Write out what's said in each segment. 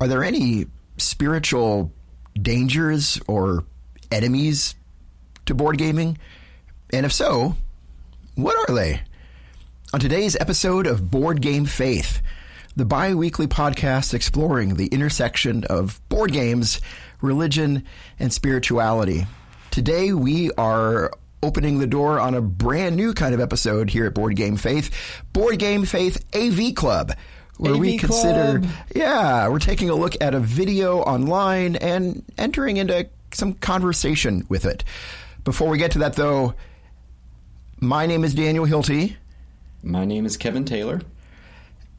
are there any spiritual dangers or enemies to board gaming? And if so, what are they? On today's episode of Board Game Faith, the bi weekly podcast exploring the intersection of board games, religion, and spirituality. Today, we are opening the door on a brand new kind of episode here at Board Game Faith Board Game Faith AV Club. Where AV we consider, Club. yeah, we're taking a look at a video online and entering into some conversation with it. Before we get to that, though, my name is Daniel Hilty. My name is Kevin Taylor.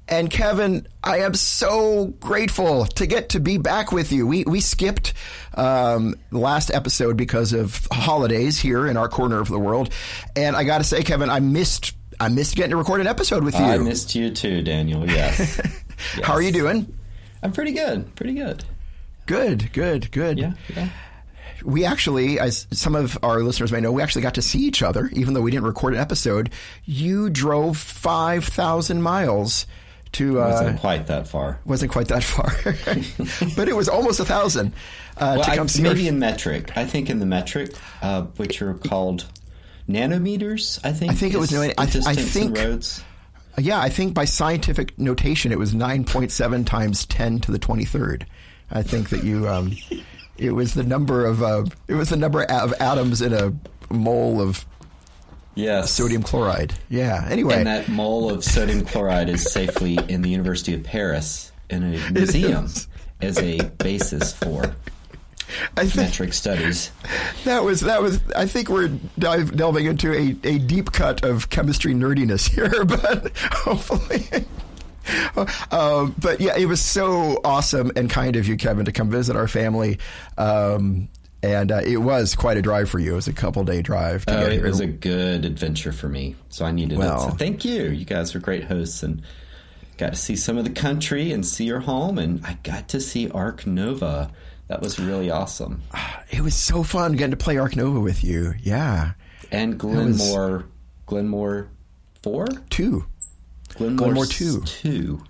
And Kevin, I am so grateful to get to be back with you. We we skipped um, the last episode because of holidays here in our corner of the world, and I got to say, Kevin, I missed I missed getting to record an episode with you. I missed you too, Daniel. Yes. How are you doing? I'm pretty good. Pretty good. Good, good, good. Yeah. Yeah. We actually, as some of our listeners may know, we actually got to see each other, even though we didn't record an episode. You drove five thousand miles to. Uh, Wasn't quite that far. wasn't quite that far, but it was almost a thousand uh, Well, to I, come see maybe our- in metric. I think in the metric, uh, which are called nanometers. I think. I think it was the I- I think- roads. Yeah, I think by scientific notation, it was nine point seven times ten to the twenty third. I think that you, um, it was the number of uh, it was the number of atoms in a mole of Yes. sodium chloride. Yeah. Anyway, And that mole of sodium chloride is safely in the University of Paris in a museum as a basis for think metric studies. that was that was. I think we're dive, delving into a, a deep cut of chemistry nerdiness here, but hopefully. Um, but yeah, it was so awesome and kind of you, Kevin, to come visit our family. Um, and uh, it was quite a drive for you. It was a couple day drive to Oh, get it here. was a good adventure for me. So I needed Well- it. So thank you. You guys were great hosts and got to see some of the country and see your home. And I got to see Ark Nova. That was really awesome. it was so fun getting to play Ark Nova with you. Yeah, And Glenmore, Glenmore 4? two. Glenmore, Glenmore 2. 2.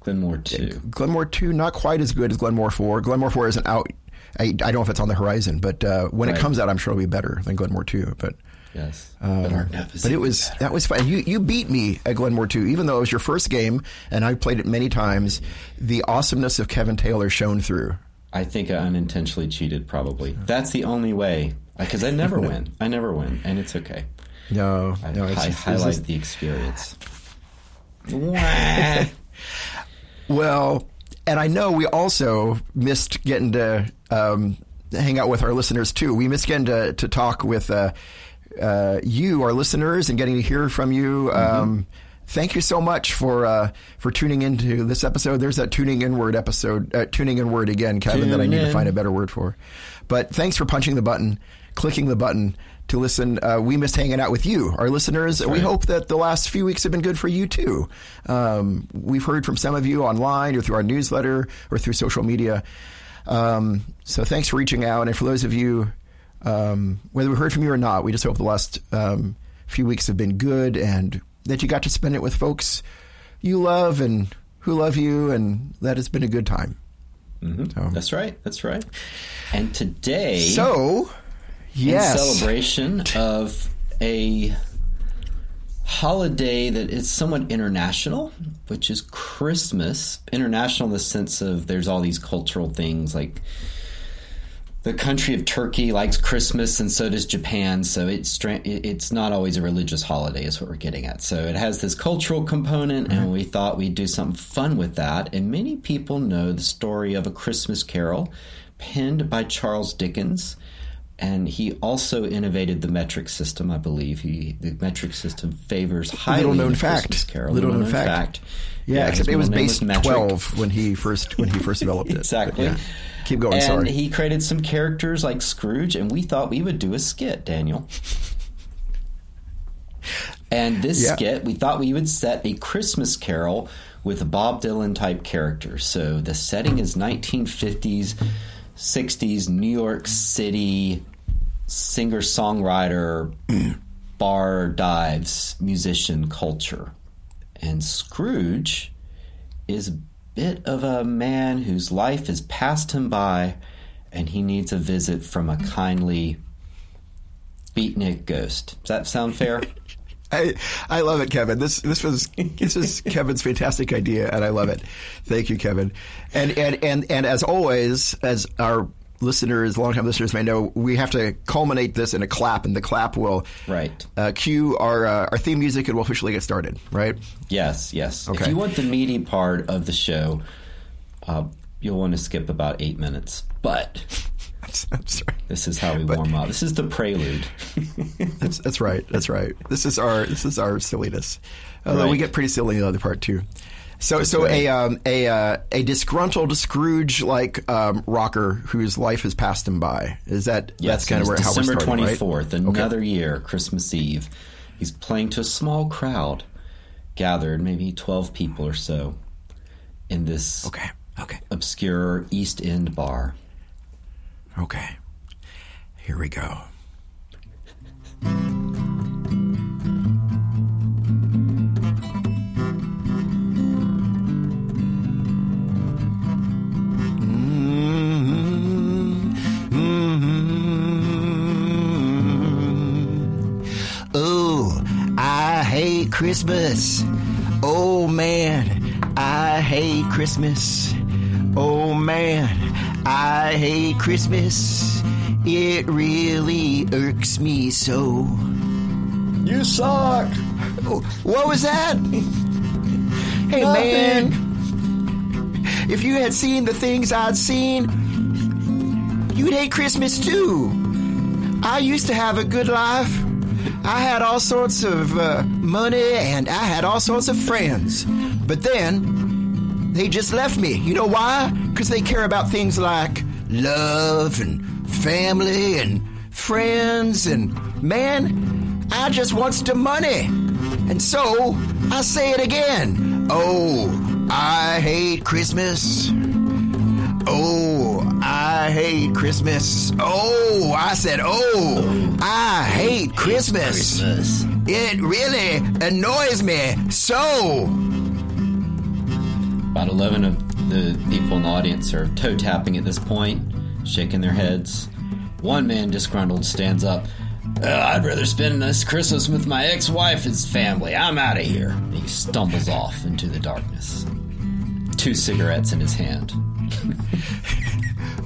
Glenmore 2. Glenmore two, not quite as good as Glenmore four. Glenmore four isn't out. I, I don't know if it's on the horizon, but uh, when it comes out, I'm sure it'll be better than Glenmore two. But Yes. Um, but but it was better. that was fun. You you beat me at Glenmore 2, even though it was your first game, and I played it many times. The awesomeness of Kevin Taylor shone through. I think I unintentionally cheated, probably. That's the only way. Because I never win. I never win. And it's okay. No, I, no, it's I just- highlight just- the experience. Well, and I know we also missed getting to um, hang out with our listeners too. We missed getting to, to talk with uh, uh, you, our listeners, and getting to hear from you. Um, thank you so much for uh, for tuning into this episode. There's that tuning inward episode, uh, tuning inward again, Kevin, that I Tune need to find a better word for. But thanks for punching the button, clicking the button to listen. Uh, we missed hanging out with you, our listeners. We hope that the last few weeks have been good for you too. Um, we've heard from some of you online or through our newsletter or through social media. Um, so thanks for reaching out. And for those of you, um, whether we heard from you or not, we just hope the last um, few weeks have been good and that you got to spend it with folks you love and who love you, and that has been a good time. Mm-hmm. So- That's right. That's right. And today, So, yes, in celebration of a holiday that is somewhat international, which is Christmas. International in the sense of there's all these cultural things like the country of Turkey likes Christmas, and so does Japan. So it's it's not always a religious holiday, is what we're getting at. So it has this cultural component, and we thought we'd do something fun with that. And many people know the story of a Christmas Carol, penned by Charles Dickens. And he also innovated the metric system, I believe. He the metric system favors highly little known fact. Carol. Little known fact. Yeah, his except it was based base twelve when he first when he first developed it. Exactly. yeah. Keep going. And sorry. he created some characters like Scrooge, and we thought we would do a skit, Daniel. And this Yeah. skit, we thought we would set a Christmas carol with a Bob Dylan type character. So the setting is 1950s, 60s New York City singer songwriter, bar dives, musician culture. And Scrooge is a bit of a man whose life has passed him by, and he needs a visit from a kindly beatnik ghost. Does that sound fair? I I love it, Kevin. This this was this is Kevin's fantastic idea, and I love it. Thank you, Kevin. And and and and as always, as our listeners, longtime listeners may know, we have to culminate this in a clap, and the clap will Right. uh, cue our uh, our theme music, and we'll officially get started. Right? Yes, yes. If you want the meaty part of the show, uh, you'll want to skip about eight minutes. But that's right. this is how we warm up. This is the prelude. That's, that's right. That's right. This is our this is our silliness. Although we get pretty silly in the other part too. So so a um, a uh, a disgruntled Scrooge like um, rocker whose life has passed him by. Is that Yes, that's kind of where was how we're December right? fourth, another year, Christmas Eve. He's playing to a small crowd, gathered, maybe twelve people or so, in this Okay. Okay. obscure East End bar. Okay. Here we go. Hate Christmas. Oh man, I hate Christmas. Oh man, I hate Christmas. It really irks me so. You suck. What was that? hey man, if you had seen the things I'd seen, you'd hate Christmas too. I used to have a good life. I had all sorts of uh, money and I had all sorts of friends. But then they just left me. You know why? Because they care about things like love and family and friends and man, I just wants the money. And so I say it again. Oh, I hate Christmas. Oh, I hate Christmas. Oh, I said, oh, I hate Christmas. Christmas. It really annoys me so. About 11 of the people in the audience are toe tapping at this point, shaking their heads. One man, disgruntled, stands up. "Uh, I'd rather spend this Christmas with my ex wife wife's family. I'm out of here. He stumbles off into the darkness. Two cigarettes in his hand.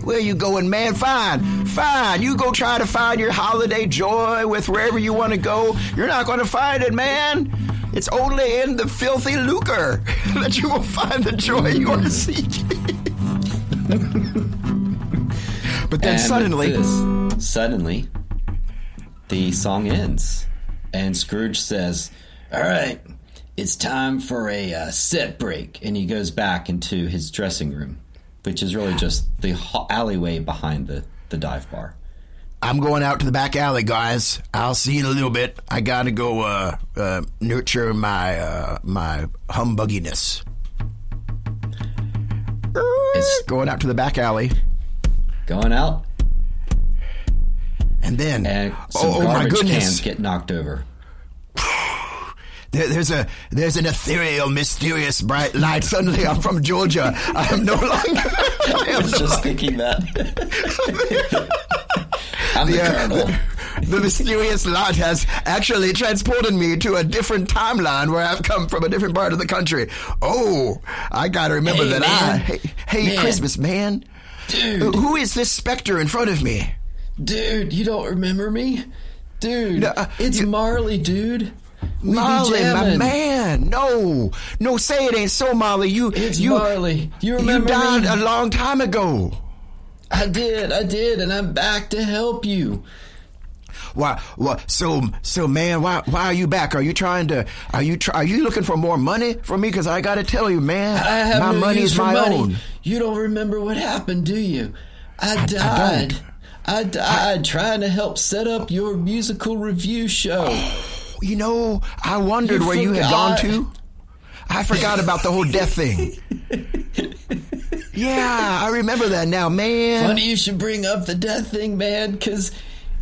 Where you going, man? Fine, fine. You go try to find your holiday joy with wherever you want to go. You're not going to find it, man. It's only in the filthy lucre that you will find the joy you are seeking. but then And suddenly, this, suddenly, the song ends, and Scrooge says, "All right, it's time for a uh, set break," and he goes back into his dressing room, which is really just the alleyway behind the the dive bar. I'm going out to the back alley, guys. I'll see you in a little bit. I got to go uh, uh, nurture my uh, my humbugginess. It's Going out to the back alley, going out, and then and oh, oh my goodness! cans get knocked over. There, there's a there's an ethereal, mysterious, bright light. Suddenly, I'm from Georgia. I am no longer. I I was no just thinking that. I'm the Yeah, the, the mysterious light has actually transported me to a different timeline where I've come from a different part of the country. Oh, I gotta remember Hey, that I man. hate, hate Man. Christmas, man. Dude. Who is this specter in front of me? Dude, you don't remember me? Dude, No, uh, it's you- Marley, dude. We Molly, my man. No, no, say it ain't so, Molly. You, It's you, Marley. You remember you died me? a long time ago. I did, I did, and I'm back to help you. Why? What? So, so, man, why? Why are you back? Are you trying to? Are you? Try, are you looking for more money from me? Because I got to tell you, man, I have my no money use is for my money. own. You don't remember what happened, do you? I I died. don't. I, died trying to help set up your musical review show. You know, I wondered You where you had gone to. I forgot about the whole death thing. yeah, I remember that now, man. Funny you should bring up the death thing, man, because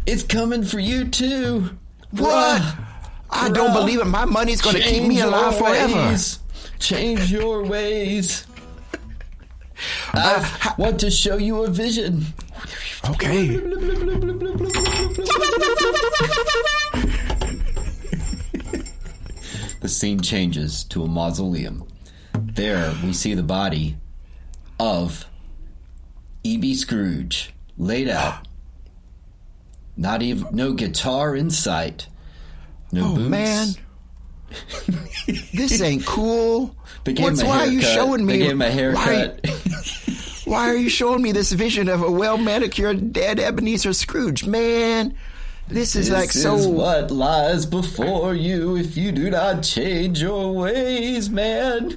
it's coming for you too. What? Bruh. I don't believe it. My money's going to keep me alive forever. Change your ways. I want to show you a vision. Okay. The scene changes to a mausoleum. There we see the body of E.B. Scrooge laid out. Not even no guitar in sight. No Oh boots. man, this ain't cool. What's why are you showing me? They gave him a Why, haircut. why are you showing me this vision of a well manicured dead Ebenezer Scrooge? Man, this is This like so. is what lies before you if you do not change your ways, man.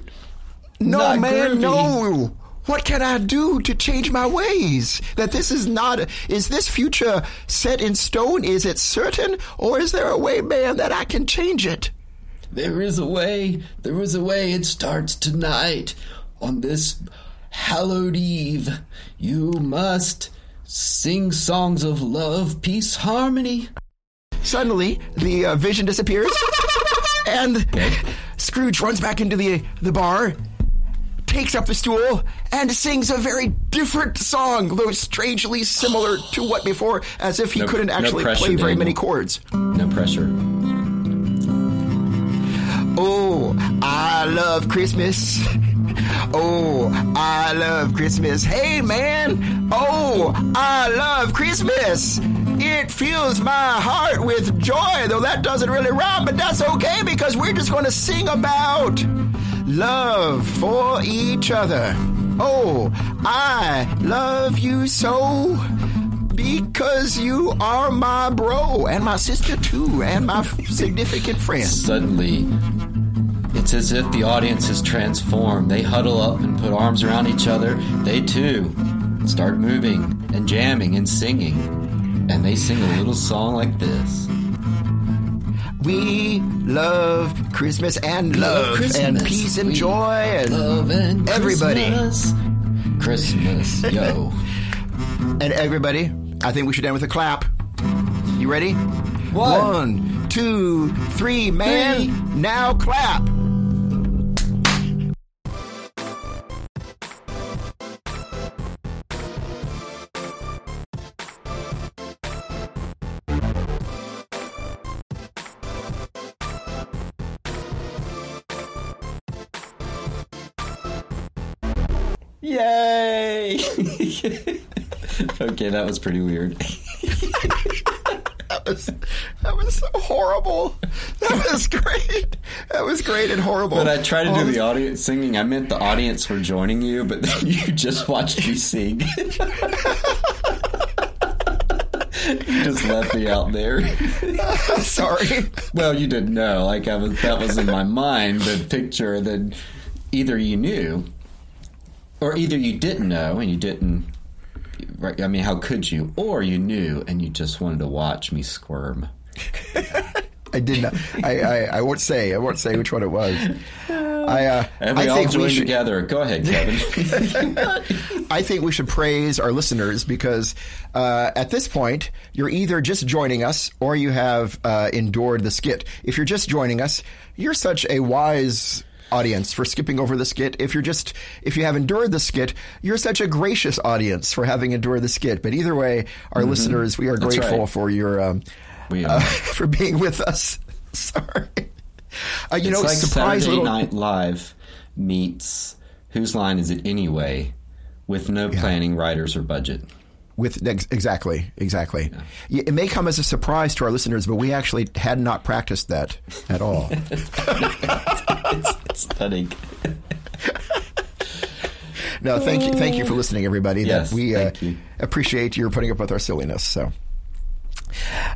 no, not man, groovy. no. What can I do to change my ways? That this is not. Is this future set in stone? Is it certain, or is there a way, man, that I can change it? There is a way. There is a way. It starts tonight on this hallowed eve. You must sing songs of love, peace, harmony. Suddenly, the uh, vision disappears, and Scrooge runs back into the the bar, takes up the stool, and sings a very different song, though strangely similar to what before, as if he No- couldn't no actually pressure, play very Daniel. many chords. No pressure. Oh, I love Christmas. Oh, I love Christmas. Hey, man. Oh, I love Christmas. It fills my heart with joy, though that doesn't really rhyme, but that's okay because we're just going to sing about love for each other. Oh, I love you so because you are my bro and my sister too and my significant friend. Suddenly, it's as if the audience is transformed. They huddle up and put arms around each other. They too start moving and jamming and singing. And they sing a little song like this. We love Christmas and love, Christmas. and peace and We joy and Love and Everybody. Christmas. Christmas, yo. and everybody. I think we should end with a clap. You ready? One. One, two, three, man. Now clap. okay, that was pretty weird. That was that was so horrible. That was great. That was great and horrible. But I tried to do the audience singing. I meant the audience were joining you, but then you just watched me sing. you just left me out there. Sorry. Well, you didn't know. Like I was, that was in my mind. The picture that either you knew, or either you didn't know and you didn't. Right? I mean, how could you? Or you knew and you just wanted to watch me squirm. I did not. I, I, I won't say. I won't say which one it was. I, uh, And we I all think we joined should. together. Go ahead, Kevin. I think we should praise our listeners because uh, at this point, you're either just joining us or you have uh, endured the skit. If you're just joining us, you're such a wise audience for skipping over the skit. If you're just if you have endured the skit, you're such a gracious audience for having endured the skit. But either way, our listeners, we are That's grateful right. for your um, We uh, for being with us. Sorry. Uh, you it's know, like surprise Saturday little. Night Live meets Whose Line Is It Anyway? with no planning, writers, or budget. With exactly, exactly. Yeah, It may come as a surprise to our listeners, but we actually had not practiced that at all. Stunning. no, thank you, thank you for listening, everybody. Yes, that we uh, you. appreciate your putting up with our silliness. So,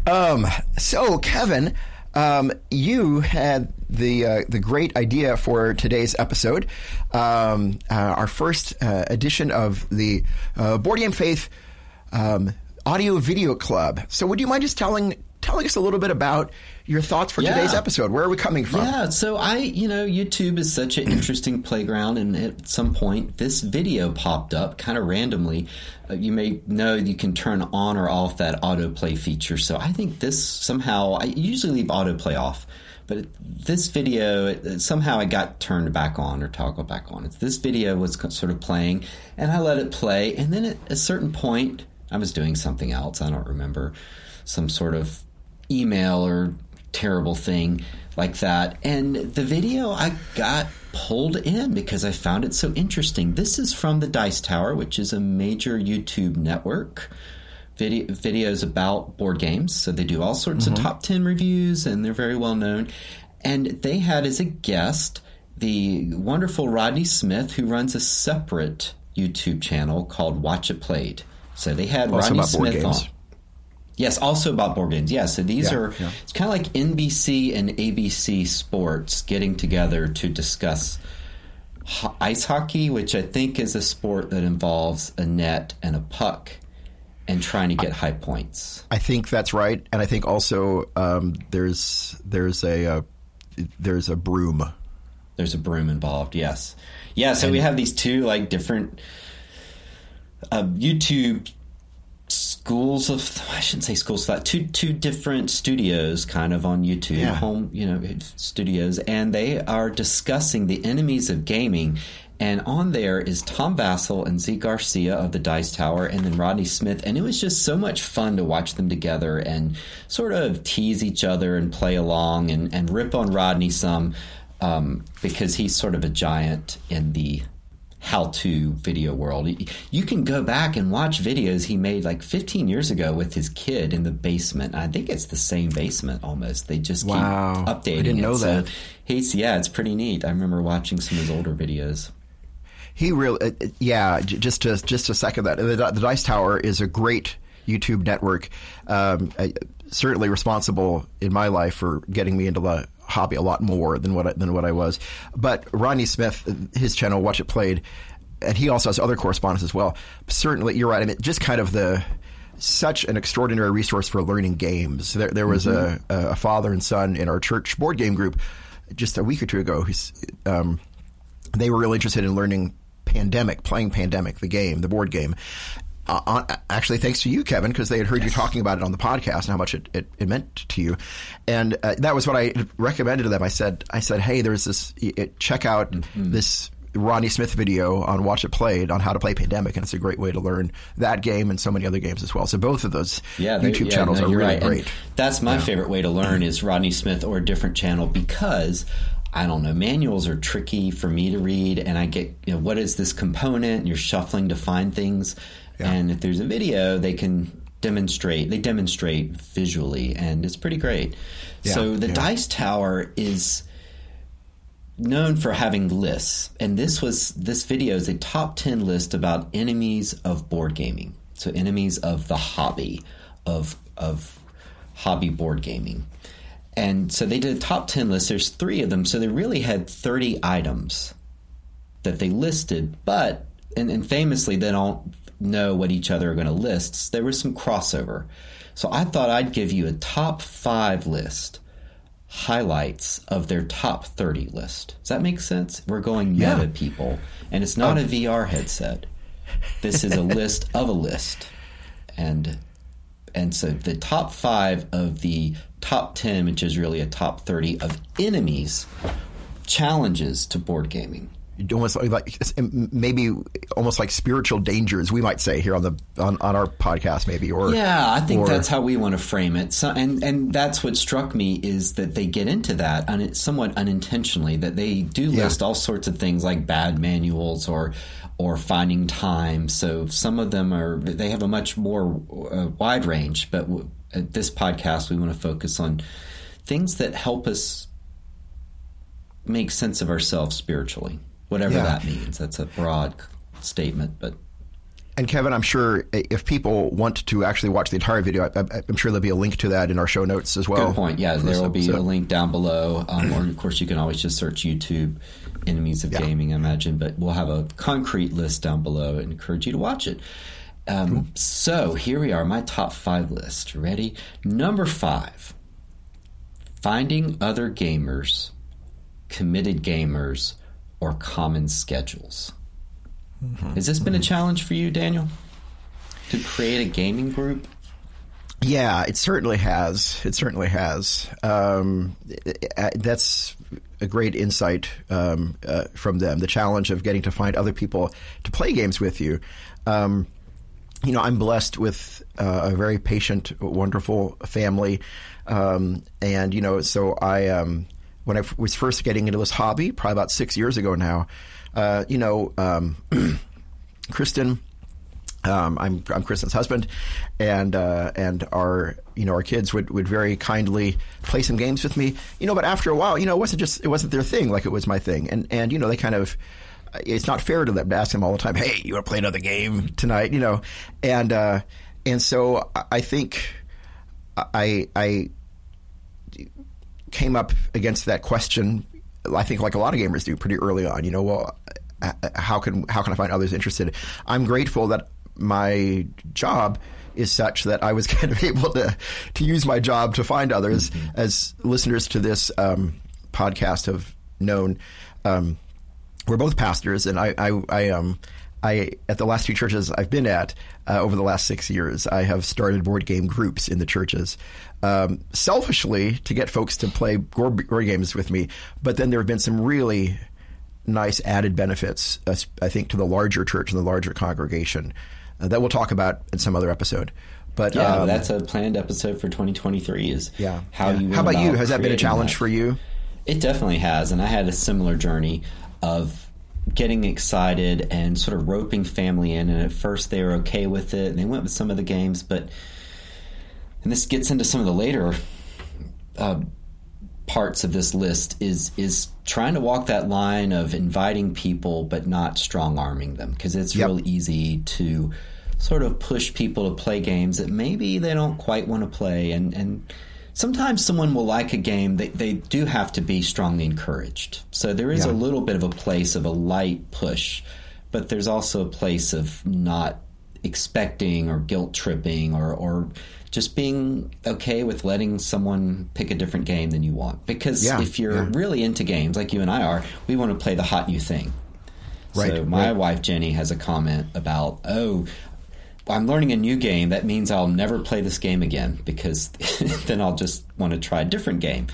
um, so Kevin, um, you had the uh, the great idea for today's episode, um, uh, our first uh, edition of the uh, Board Game Faith um, Audio Video Club. So, would you mind just telling telling us a little bit about your thoughts for Yeah. today's episode? Where are we coming from? Yeah, so I, you know, YouTube is such an interesting playground, and at some point, this video popped up kind of randomly. Uh, you may know you can turn on or off that autoplay feature. So I think this somehow, I usually leave autoplay off, But this video, it, somehow it got turned back on or toggled back on. This video was sort of playing, and I let it play. And then at a certain point, I was doing something else. I don't remember some sort of email or terrible thing like that. And the video I got pulled in because I found it so interesting. This is from the Dice Tower, which is a major YouTube network. Video, videos about board games. So they do all sorts mm-hmm. of top 10 reviews and they're very well known. And they had as a guest the wonderful Rodney Smith, who runs a separate YouTube channel called Watch It Played. So they had also Rodney Smith on. Yes, also about board games. Yeah, so these yeah, are yeah. it's kind of like NBC and ABC Sports getting together to discuss ho- ice hockey, which I think is a sport that involves a net and a puck and trying to get high points. I think that's right, and I think also um, there's there's a uh, there's a broom. There's a broom involved. Yes, yeah. So and, we have these two like different uh, YouTube schools of I shouldn't say schools that two two different studios kind of on YouTube yeah. home you know studios and they are discussing the enemies of gaming and on there is Tom Vasel and Zee Garcia of the Dice Tower and then Rodney Smith and it was just so much fun to watch them together and sort of tease each other and play along and, and rip on Rodney some um, because he's sort of a giant in the how to video world. You can go back and watch videos he made like 15 years ago with his kid in the basement. I think it's the same basement almost. They just wow. keep updating. I didn't know it. that. So he's yeah, it's pretty neat. I remember watching some of his older videos. He really, uh, yeah. Just to just a second that the, the Dice Tower is a great YouTube network. Um, certainly responsible in my life for getting me into the hobby a lot more than what I, than what I was. But Rodney Smith, his channel, Watch It Played, and he also has other correspondence as well. Certainly, you're right. I mean, just kind of the such an extraordinary resource for learning games. There, there was mm-hmm. a, a, father and son in our church board game group just a week or two ago. Um, they were really interested in learning Pandemic, playing Pandemic, the game, the board game, uh, uh, actually thanks to you, Kevin, because they had heard yes. you talking about it on the podcast and how much it, it, it meant to you. And uh, that was what I recommended to them. I said, I said, hey, there's this, it, check out mm-hmm. this Rodney Smith video on Watch It Played on how to play Pandemic, and it's a great way to learn that game and so many other games as well. So both of those yeah, YouTube yeah, channels no, are really right. great. And that's my yeah. favorite way to learn is Rodney Smith or a different channel because I don't know, manuals are tricky for me to read, and I get, you know, what is this component? And you're shuffling to find things. Yeah. And if there's a video, they can demonstrate. They demonstrate visually, and it's pretty great. Yeah. So the yeah. Dice Tower is known for having lists, and this was this video is a top ten list about enemies of board gaming. So enemies of the hobby of of hobby board gaming. And so they did a top 10 list. There's three of them. So they really had 30 items that they listed. But, and, and famously, they don't know what each other are going to list. There was some crossover. So I thought I'd give you a top five list highlights of their top 30 list. Does that make sense? We're going meta yeah. people, and it's not oh. a VR headset. This is a list of a list. And and so the top 5 of the top 10, which is really a top 30 of enemies challenges to board gaming almost like maybe almost like spiritual dangers we might say here on the on, on our podcast maybe or yeah i think or, that's how we want to frame it. So, and and that's what struck me is that they get into that and it's somewhat unintentionally that they do list yeah. all sorts of things like bad manuals or or finding time. So some of them are they have a much more uh, wide range but w- at this podcast we want to focus on things that help us make sense of ourselves spiritually whatever yeah. that means. That's a broad statement, but. And Kevin, I'm sure if people want to actually watch the entire video, I, am sure there'll be a link to that in our show notes as well. Good point. Yeah, there will be a link down below, um, or of course you can always just search YouTube "Enemies of yeah. Gaming." I imagine, but we'll have a concrete list down below and encourage you to watch it. Um, cool. So here we are, my top five list. Ready? Number five: finding other gamers, committed gamers or common schedules. Mm-hmm. Has this been a challenge for you, Daniel? To create a gaming group? Yeah, it certainly has. It certainly has. Um, that's a great insight um, uh, from them. The challenge of getting to find other people to play games with you. Um, you know, I'm blessed with uh, a very patient, wonderful family, um, and you know, so I um, when I was first getting into this hobby, probably about six years ago now. Uh, you know, um, Kristen um, I'm I'm Kristen's husband, and uh, and our you know our kids would, would very kindly play some games with me. You know, but after a while, you know, it wasn't just it wasn't their thing like it was my thing, and and you know they kind of it's not fair to them to ask them all the time, hey, you want to play another game tonight? You know, and uh, and so I think I I came up against that question. I think like a lot of gamers do pretty early on. You know, well, how can how can I find others interested? I'm grateful that my job is such that I was kind of able to to use my job to find others. Mm-hmm. As listeners to this um, podcast have known, um, we're both pastors, and I, I, I um, I at the last few churches I've been at uh, over the last six years, I have started board game groups in the churches, um, selfishly to get folks to play board games with me. But then there have been some really nice added benefits, uh, I think, to the larger church and the larger congregation uh, that we'll talk about in some other episode. But yeah, um, that's a planned episode for 2023. Is yeah. How yeah. you? How about you? Has that been a challenge that. for you? It definitely has, and I had a similar journey of getting excited and sort of roping family in. And at first, they were okay with it, and they went with some of the games, but and this gets into some of the later. Uh, parts of this list is is trying to walk that line of inviting people but not strong arming them because it's yep. real easy to sort of push people to play games that maybe they don't quite want to play and and sometimes someone will like a game they, they do have to be strongly encouraged so there is yeah. a little bit of a place of a light push but there's also a place of not expecting or guilt tripping or, or just being okay with letting someone pick a different game than you want. Because yeah, if you're yeah. really into games like you and I are, we want to play the hot new thing. Right. So my right. wife Jenny has a comment about, oh, I'm learning a new game. That means I'll never play this game again because then I'll just want to try a different game.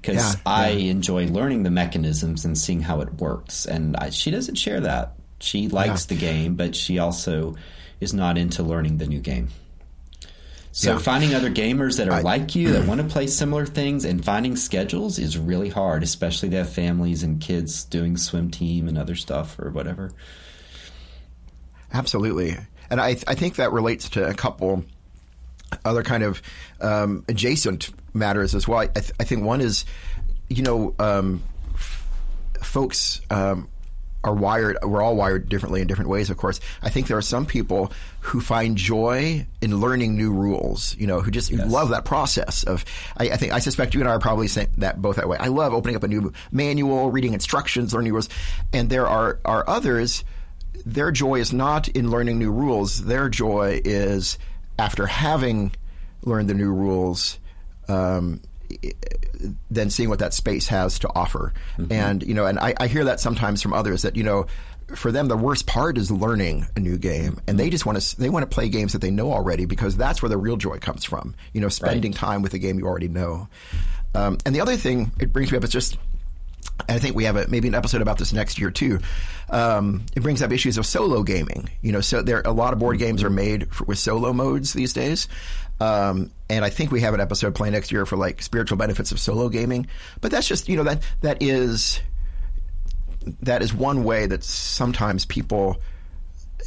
Because yeah, I enjoy learning the mechanisms and seeing how it works. And I, she doesn't share that. She likes the game, but she also is not into learning the new game. So yeah. finding other gamers that are I, like you that want to play similar things and finding schedules is really hard, especially they have families and kids doing swim team and other stuff or whatever. Absolutely, and I I think that relates to a couple other kind of um, adjacent matters as well. I, th- I, think one is, you know, um, folks um, are wired we're all wired differently in different ways of course i think there are some people who find joy in learning new rules you know who just yes. love that process of I, I, think i suspect you and i are probably saying that both that way i love opening up a new manual reading instructions learning rules and there are are others their joy is not in learning new rules their joy is after having learned the new rules um, than seeing what that space has to offer. Mm-hmm. And you know, and I, I hear that sometimes from others that you know for them the worst part is learning a new game and they just want to they want to play games that they know already because that's where the real joy comes from you know spending right. time with a game you already know um, and the other thing it brings me up is just I think we have a, maybe an episode about this next year too. Um, it brings up issues of solo gaming. You know, so there a lot of board games are made for, with solo modes these days, um, and I think we have an episode planned next year for like spiritual benefits of solo gaming. But that's just you know that that is that is one way that sometimes people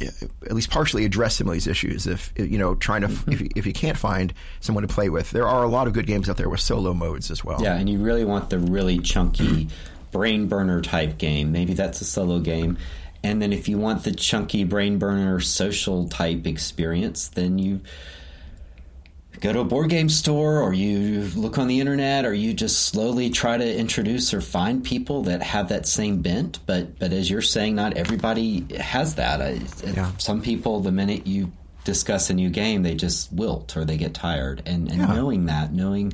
at least partially address some of these issues. If you know, trying to if you can't find someone to play with, there are a lot of good games out there with solo modes as well. Yeah, and you really want the really chunky brain burner type game. Maybe that's a solo game. And then if you want the chunky brain burner social type experience, then you go to a board game store or you look on the internet or you just slowly try to introduce or find people that have that same bent but but as you're saying not everybody has that yeah. some people the minute you discuss a new game they just wilt or they get tired and, and yeah. knowing that knowing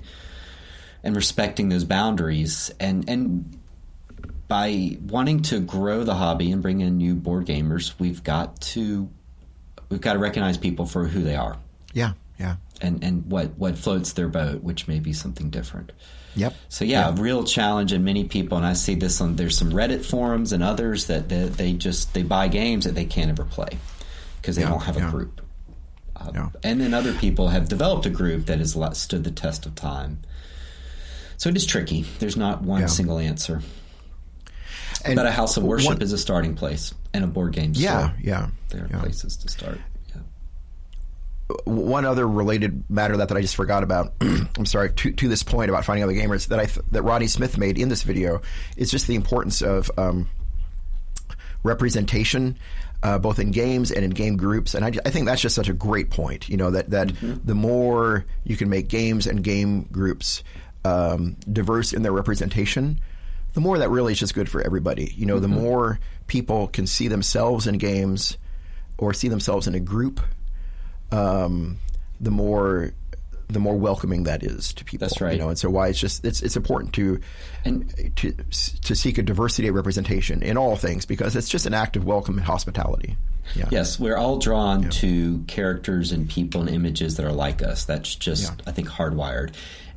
and respecting those boundaries and and by wanting to grow the hobby and bring in new board gamers we've got to we've got to recognize people for who they are yeah yeah. and and what what floats their boat, which may be something different. Yep. So yeah, real challenge, and many people, and I see this on there's some Reddit forums and others that they, they just they buy games that they can't ever play because they Yeah, don't have a group. Uh, Yeah. And then other people have developed a group that has stood the test of time. So it is tricky. There's not one Yeah. single answer. And But a house of worship one- is a starting place, and a board game store. Yeah, yeah. There are yeah. places to start. Yeah. one other related matter that, that I just forgot about. I'm sorry to, to this point about finding other gamers that I th- that Rodney Smith made in this video is just the importance of um, representation, uh, both in games and in game groups. And I, I think that's just such a great point. You know that that the more you can make games and game groups um, diverse in their representation, the more that really is just good for everybody. You know, the more people can see themselves in games or see themselves in a group um, the more the more welcoming that is to people. That's right. You know, and so why it's just it's it's important to And- to to seek a diversity of representation in all things because it's just an act of welcome and hospitality. Yeah. Yes, we're all drawn to characters and people and images that are like us. That's just, Yeah. I think, hardwired.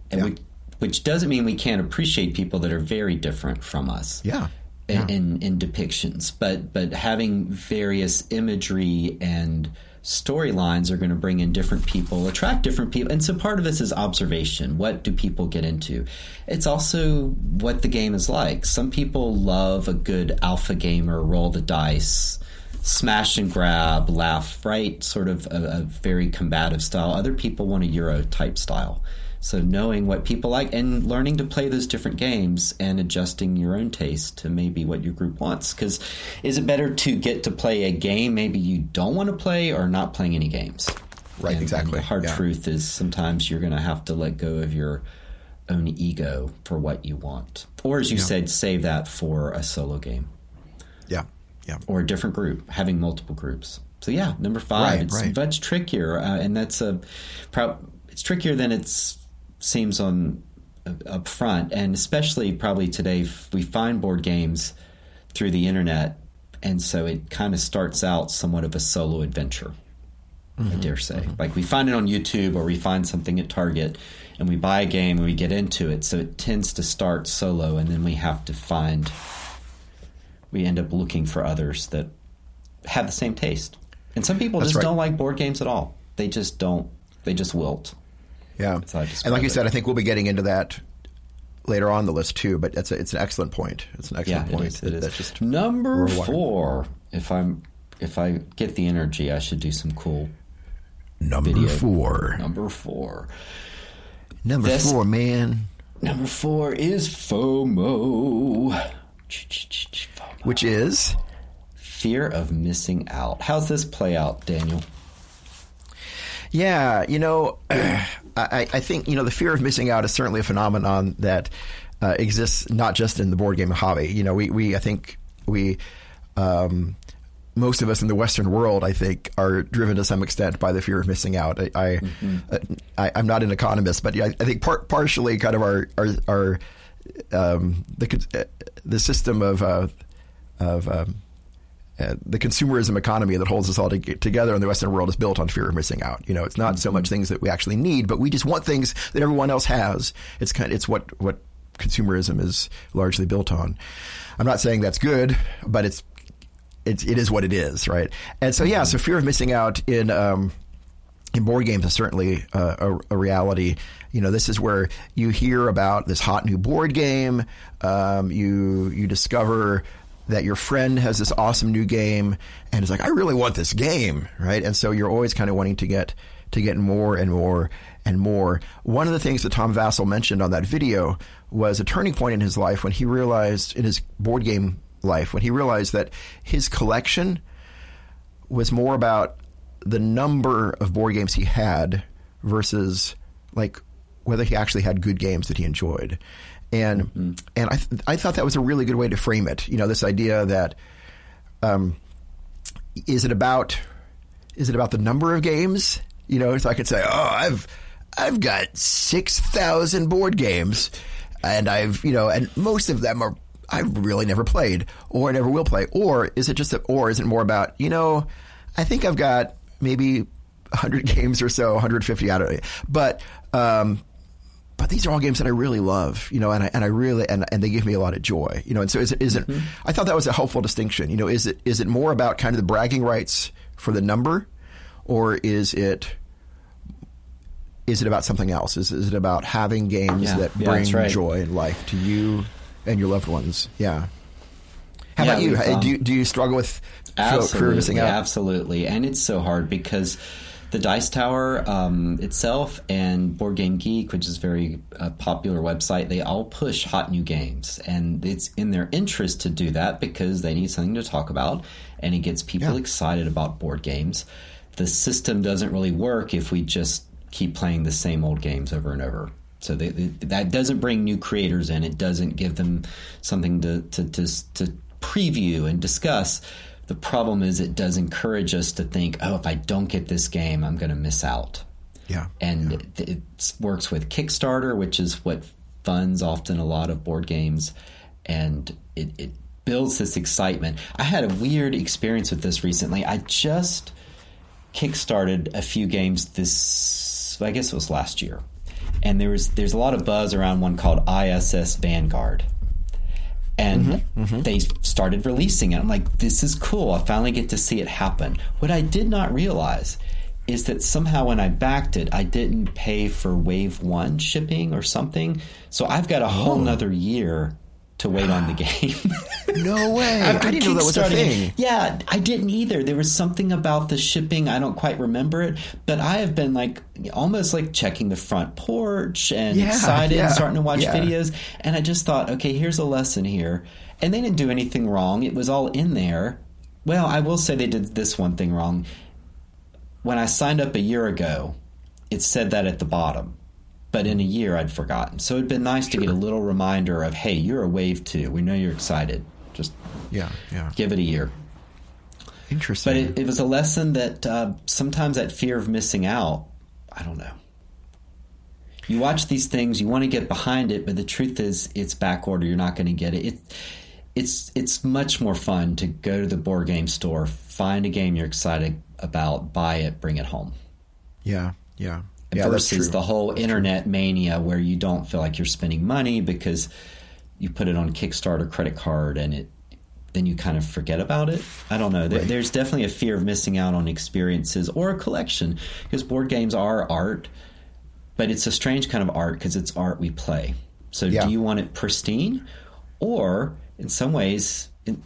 And Yeah. we, which doesn't mean we can't appreciate people that are very different from us. Yeah. In, Yeah. in, in depictions, but but having various imagery and storylines are going to bring in different people, attract different people, and so part of this is observation. What do people get into? It's also what the game is like. Some people love a good alpha gamer, roll the dice, smash and grab, laugh, right? Sort of a, a very combative style. Other people want a Euro type style. So knowing what people like and learning to play those different games and adjusting your own taste to maybe what your group wants. Because is it better to get to play a game maybe you don't want to play or not playing any games? Right, And- exactly, And the hard yeah. truth is sometimes you're going to have to let go of your own ego for what you want, or as you said, save that for a solo game Yeah. Yeah. or a different group, having multiple groups. So yeah, number five, Right, it's right. much trickier, uh, and that's a prob- it's trickier than it seems on up front, and especially probably today we find board games through the internet, and so it kind of starts out somewhat of a solo adventure. Mm-hmm, I dare say, like we find it on YouTube or we find something at Target, and we buy a game and we get into it. So it tends to start solo, and then we have to find we end up looking for others that have the same taste. And some people That's just right. don't like board games at all. They just don't. They just wilt. Yeah. That's how I describe And like you it. said, I think we'll be getting into that later on the list too. But it's a, it's an excellent point. It's an excellent it point. is. It is. that's just Number four. If I'm if I get the energy, I should do some cool. number video. four. Number four. Number This- four, man. Number four is FOMO. FOMO. Which is Fear of missing out. How's this play out, Daniel? Yeah, you know, I, I think you know the fear of missing out is certainly a phenomenon that uh, exists not just in the board game hobby. You know, we we I think we. Um, most of us in the Western world, I think, are driven to some extent by the fear of missing out. I, I, uh, I I'm not an economist, but I, I think par- partially kind of our our, our um, the uh, the system of uh, of um, uh, the consumerism economy that holds us all to- together in the Western world is built on fear of missing out. You know, it's not so much things that we actually need, but we just want things that everyone else has. It's kind, it's what what consumerism is largely built on. I'm not saying that's good, but it's it, it is what it is, right? And so, yeah, so fear of missing out in um, in board games is certainly uh, a, a reality. You know, this is where you hear about this hot new board game. Um, you you discover that your friend has this awesome new game, and it's like, I really want this game, right? And so you're always kind of wanting to get to get more and more and more. One of the things that Tom Vasel mentioned on that video was a turning point in his life when he realized in his board game life when he realized that his collection was more about the number of board games he had versus like whether he actually had good games that he enjoyed. And and I th- I thought that was a really good way to frame it. You know, this idea that um, is it about is it about the number of games? You know, so I could say, oh, I've I've got six thousand board games, and I've you know, and most of them are I've really never played or never will play. Or is it just, a, or is it more about you know, I think I've got maybe 100 games or so, 150 out of it. But um, but these are all games that I really love, you know, and I and I really and and they give me a lot of joy, you know. And so is it is it? Mm-hmm. I thought that was a helpful distinction. You know, is it is it more about kind of the bragging rights for the number, or is it? Is it about something else? Is, is it about having games yeah, that yeah, bring right. joy and life to you and your loved ones? Yeah. How Yeah, about you? um, do you do you struggle with of missing out? Absolutely, and it's so hard because the Dice Tower um, itself and Board Game Geek, which is a very uh, popular website, they all push hot new games, and it's in their interest to do that because they need something to talk about, and it gets people Yeah. excited about board games. The system doesn't really work if we just keep playing the same old games over and over. So they, they, that doesn't bring new creators in. It doesn't give them something to, to, to, to preview and discuss. The problem is it does encourage us to think, oh, if I don't get this game, I'm going to miss out. Yeah. And it, it works with Kickstarter, which is what funds often a lot of board games, and it, it builds this excitement. I had a weird experience with this recently. I just kickstarted a few games this, I guess it was last year, and there was there's a lot of buzz around one called ISS Vanguard. And mm-hmm. Mm-hmm. they started releasing it. I'm like, this is cool. I finally get to see it happen. What I did not realize is that somehow when I backed it, I didn't pay for wave one shipping or something. So I've got a whole oh. nother year to wait on the game. No way! After I didn't know that was a thing. Yeah, I didn't either. There was something about the shipping. I don't quite remember it, but I have been like almost like checking the front porch and Yeah, excited, yeah, starting to watch yeah. videos. And I just thought, okay, here's a lesson here. And they didn't do anything wrong. It was all in there. Well, I will say they did this one thing wrong. When I signed up a year ago, it said that at the bottom. But in a year, I'd forgotten. So it'd been nice to get a little reminder of, hey, you're a wave two. We know you're excited. Just Yeah, yeah. give it a year. Interesting. But it, it was a lesson that uh, sometimes that fear of missing out, I don't know. You watch these things, you want to get behind it, but the truth is, it's back order. You're not going to get it. it. It's it's much more fun to go to the board game store, find a game you're excited about, buy it, bring it home. yeah, yeah, yeah. versus the whole internet mania where you don't feel like you're spending money because you put it on Kickstarter credit card and it then you kind of forget about it. I don't know. There, Right. There's definitely a fear of missing out on experiences or a collection because board games are art, but it's a strange kind of art because it's art we play. So Yeah. do you want it pristine or in some ways it,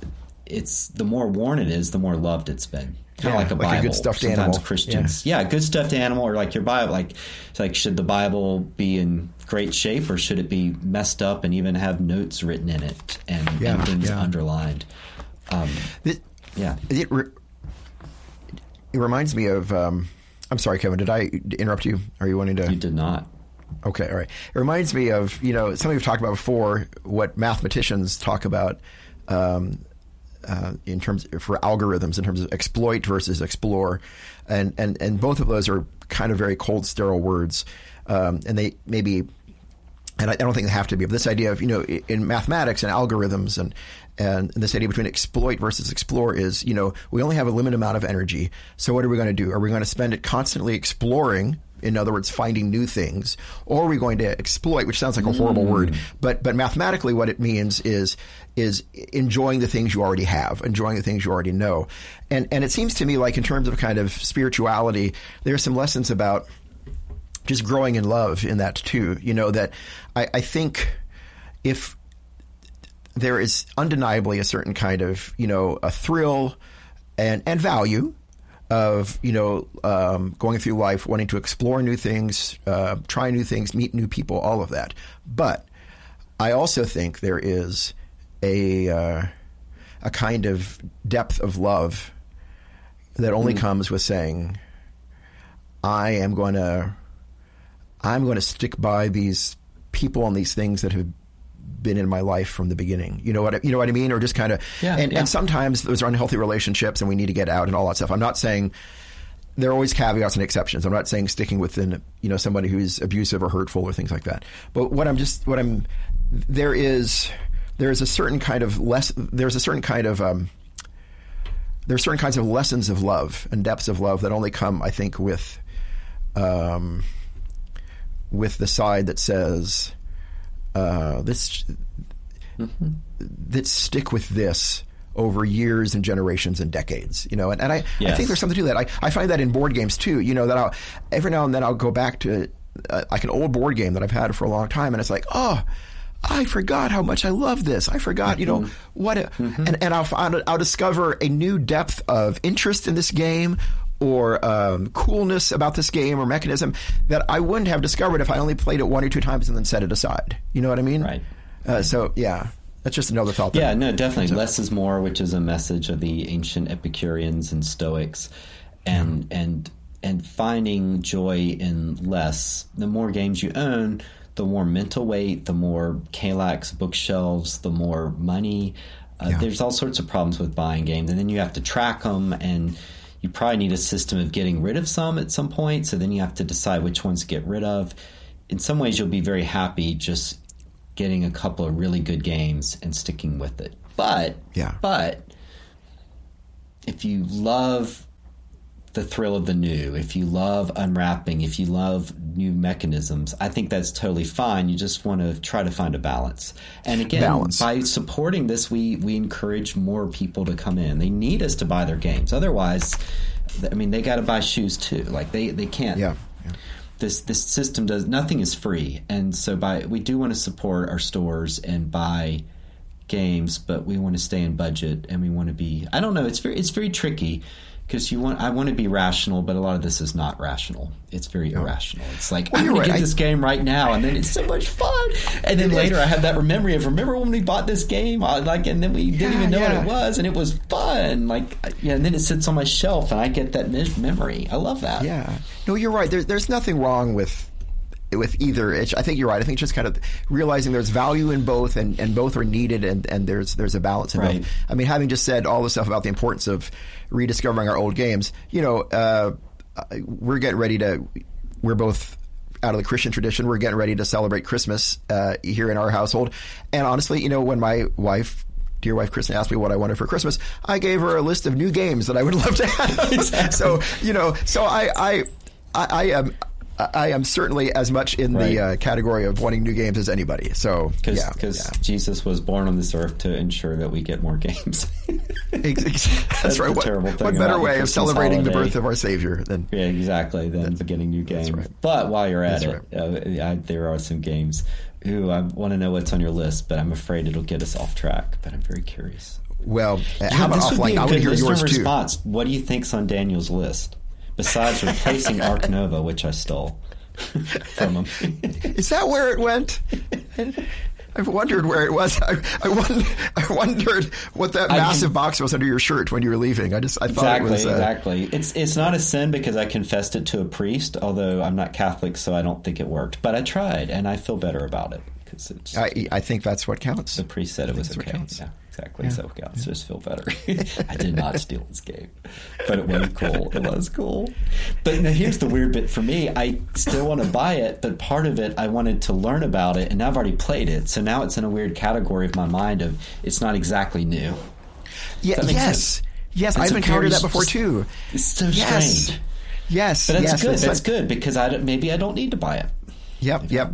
it's the more worn it is, the more loved it's been. Kind Yeah, of like a like a Bible. good stuffed Sometimes animal. Christians, yeah. good stuffed animal, or like your Bible. Like, it's like, should the Bible be in great shape, or should it be messed up and even have notes written in it and, Yeah, and things yeah. underlined? Um, It, yeah, it, re- it reminds me of. Um, I'm sorry, Kevin. Did I interrupt you? Are you wanting to? you did not. Okay, all right. It reminds me of you know something we've talked about before. What mathematicians talk about um, uh, in terms for algorithms, in terms of exploit versus explore, and and and both of those are kind of very cold, sterile words, um, and they maybe. And I, I don't think they have to be. But this idea of you know in mathematics and algorithms and and this idea between exploit versus explore is you know we only have a limited amount of energy. So what are we going to do? Are we going to spend it constantly exploring? In other words, finding new things, or are we going to exploit? Which sounds like a horrible word, mm. but but mathematically, what it means is is enjoying the things you already have, enjoying the things you already know, and and it seems to me like in terms of kind of spirituality, there are some lessons about just growing in love in that too. You know that I, I think if there is undeniably a certain kind of you know a thrill and and value of you know um, going through life wanting to explore new things, uh, try new things, meet new people, all of that. But I also think there is a uh, a kind of depth of love that only comes with saying, "I am going to." I'm going to stick by these people and these things that have been in my life from the beginning. You know what I, you know what I mean, or just kind of. Yeah, and, yeah. and sometimes those are unhealthy relationships, and we need to get out and all that stuff. I'm not saying there are always caveats and exceptions. I'm not saying sticking within you know somebody who's abusive or hurtful or things like that. But what I'm just what I'm there is there is a certain kind of less there's a certain kind of um, there are certain kinds of lessons of love and depths of love that only come, I think, with um, with the side that says uh, this mm-hmm. that stick with this over years and generations and decades, you know, and, and I, yes. I think there's something to that. I, I find that in board games too, you know, that I'll, every now and then I'll go back to uh, like an old board game that I've had for a long time and it's like, oh, I forgot how much I love this. I forgot, you know, mm-hmm. what, a, mm-hmm. and, and I'll, find, I'll discover a new depth of interest in this game or um, coolness about this game or mechanism that I wouldn't have discovered if I only played it one or two times and then set it aside. You know what I mean? Right. Uh, so yeah, that's just another thought. Yeah, no, definitely. So, Less is more, which is a message of the ancient Epicureans and Stoics, and yeah. and and finding joy in less. The more games you own, the more mental weight, the more Kallax bookshelves, the more money. Uh, yeah. There's all sorts of problems with buying games, and then you have to track them, and you probably need a system of getting rid of some at some point. So then you have to decide which ones to get rid of. In some ways, you'll be very happy just getting a couple of really good games and sticking with it. But yeah, but if you love the thrill of the new, if you love unwrapping, if you love new mechanisms, I think that's totally fine. You just want to try to find a balance. And again, balance. by supporting this, we we encourage more people to come in. They need us to buy their games. Otherwise, I mean, they got to buy shoes too. Like they they can't. Yeah. yeah this this system does nothing is free, and so by we do want to support our stores and buy games, but we want to stay in budget and we want to be. I don't know. It's very it's very tricky because you want I want to be rational, but a lot of this is not rational. It's very no. irrational. It's like well, I'm going right. to get this game right now, and then it's so much fun. And then later, I have that memory of remember when we bought this game, I, like, and then we didn't even know yeah. what it was, and it was fun. Like, yeah, and then it sits on my shelf, and I get that memory. I love that. Yeah. No, you're right. There, there's nothing wrong with with either. It's, I think you're right. I think just kind of realizing there's value in both, and, and both are needed, and, and there's there's a balance in right. both. I mean, having just said all the stuff about the importance of rediscovering our old games, you know, uh, we're getting ready to. We're both out of the Christian tradition. We're getting ready to celebrate Christmas uh, here in our household, and honestly, you know, when my wife dear wife Kristen asked me what I wanted for Christmas, I gave her a list of new games that I would love to have. Exactly. so you know, so I I I, I am. I am certainly as much in right. the uh, category of wanting new games as anybody. So, Cause, yeah, because yeah. Jesus was born on this earth to ensure that we get more games. that's, that's, right. What, terrible thing what better way of celebrating holiday. the birth of our Savior than yeah, exactly than getting new games. Right. But while you're at that's it, right. uh, I, there are some games. Who I want to know what's on your list, but I'm afraid it'll get us off track. But I'm very curious. Well, uh, how about offline? I would hear yours too. Response. What do you think's on Daniel's list? Besides replacing Ark Nova, which I stole from him. Is that where it went? I've wondered where it was. I, I, wondered, I wondered what that massive box was under your shirt when you were leaving. I just I thought exactly, it was uh, exactly. It's it's not a sin because I confessed it to a priest. Although I'm not Catholic, so I don't think it worked. But I tried, and I feel better about it because it's. I I think that's what counts. The priest said it was okay. Yeah exactly. Yeah. So yeah, yeah. just feel better. I did not steal this game, but it was cool. It was cool. But now here's the weird bit for me. I still want to buy it, but part of it I wanted to learn about it, and now I've already played it. So now it's in a weird category of my mind of it's not exactly new. Yeah. Yes. Sense? Yes. It's I've encountered that before too. It's so yes. strange. Yes. But that's yes, good. That's like, good because I maybe I don't need to buy it. Yep. Yep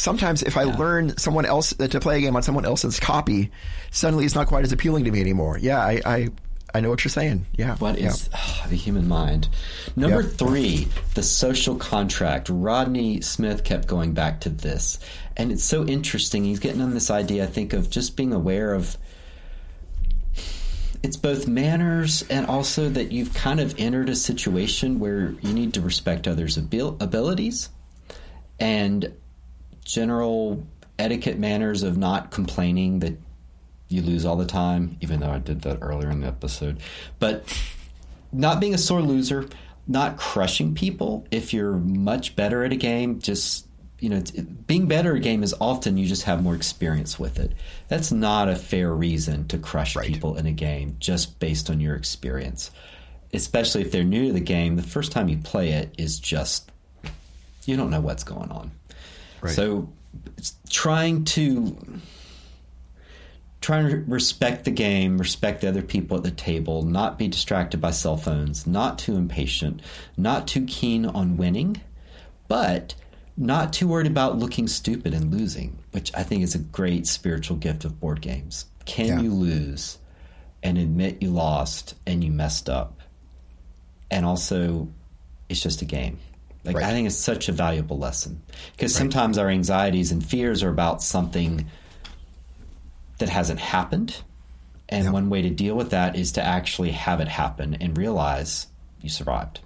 sometimes if I yeah. learn someone else uh, to play a game on someone else's copy, suddenly it's not quite as appealing to me anymore. Yeah, I, I, I know what you're saying. Yeah. What yeah. is oh, the human mind? Number yep. three, the social contract. Rodney Smith kept going back to this. And it's so interesting. He's getting on this idea, I think, of just being aware of it's both manners and also that you've kind of entered a situation where you need to respect others' abil- abilities and general etiquette manners of not complaining that you lose all the time, even though I did that earlier in the episode. But not being a sore loser, not crushing people. If you're much better at a game, just you know, being better at a game is often you just have more experience with it. That's not a fair reason to crush right. people in a game just based on your experience. Especially if they're new to the game, the first time you play it is just you don't know what's going on. Right. So trying to trying to respect the game, respect the other people at the table, not be distracted by cell phones, not too impatient, not too keen on winning, but not too worried about looking stupid and losing, which I think is a great spiritual gift of board games. Can Yeah. you lose and admit you lost and you messed up? And also, it's just a game. Like Right. I think it's such a valuable lesson because sometimes our anxieties and fears are about something that hasn't happened. And Yeah. one way to deal with that is to actually have it happen and realize you survived.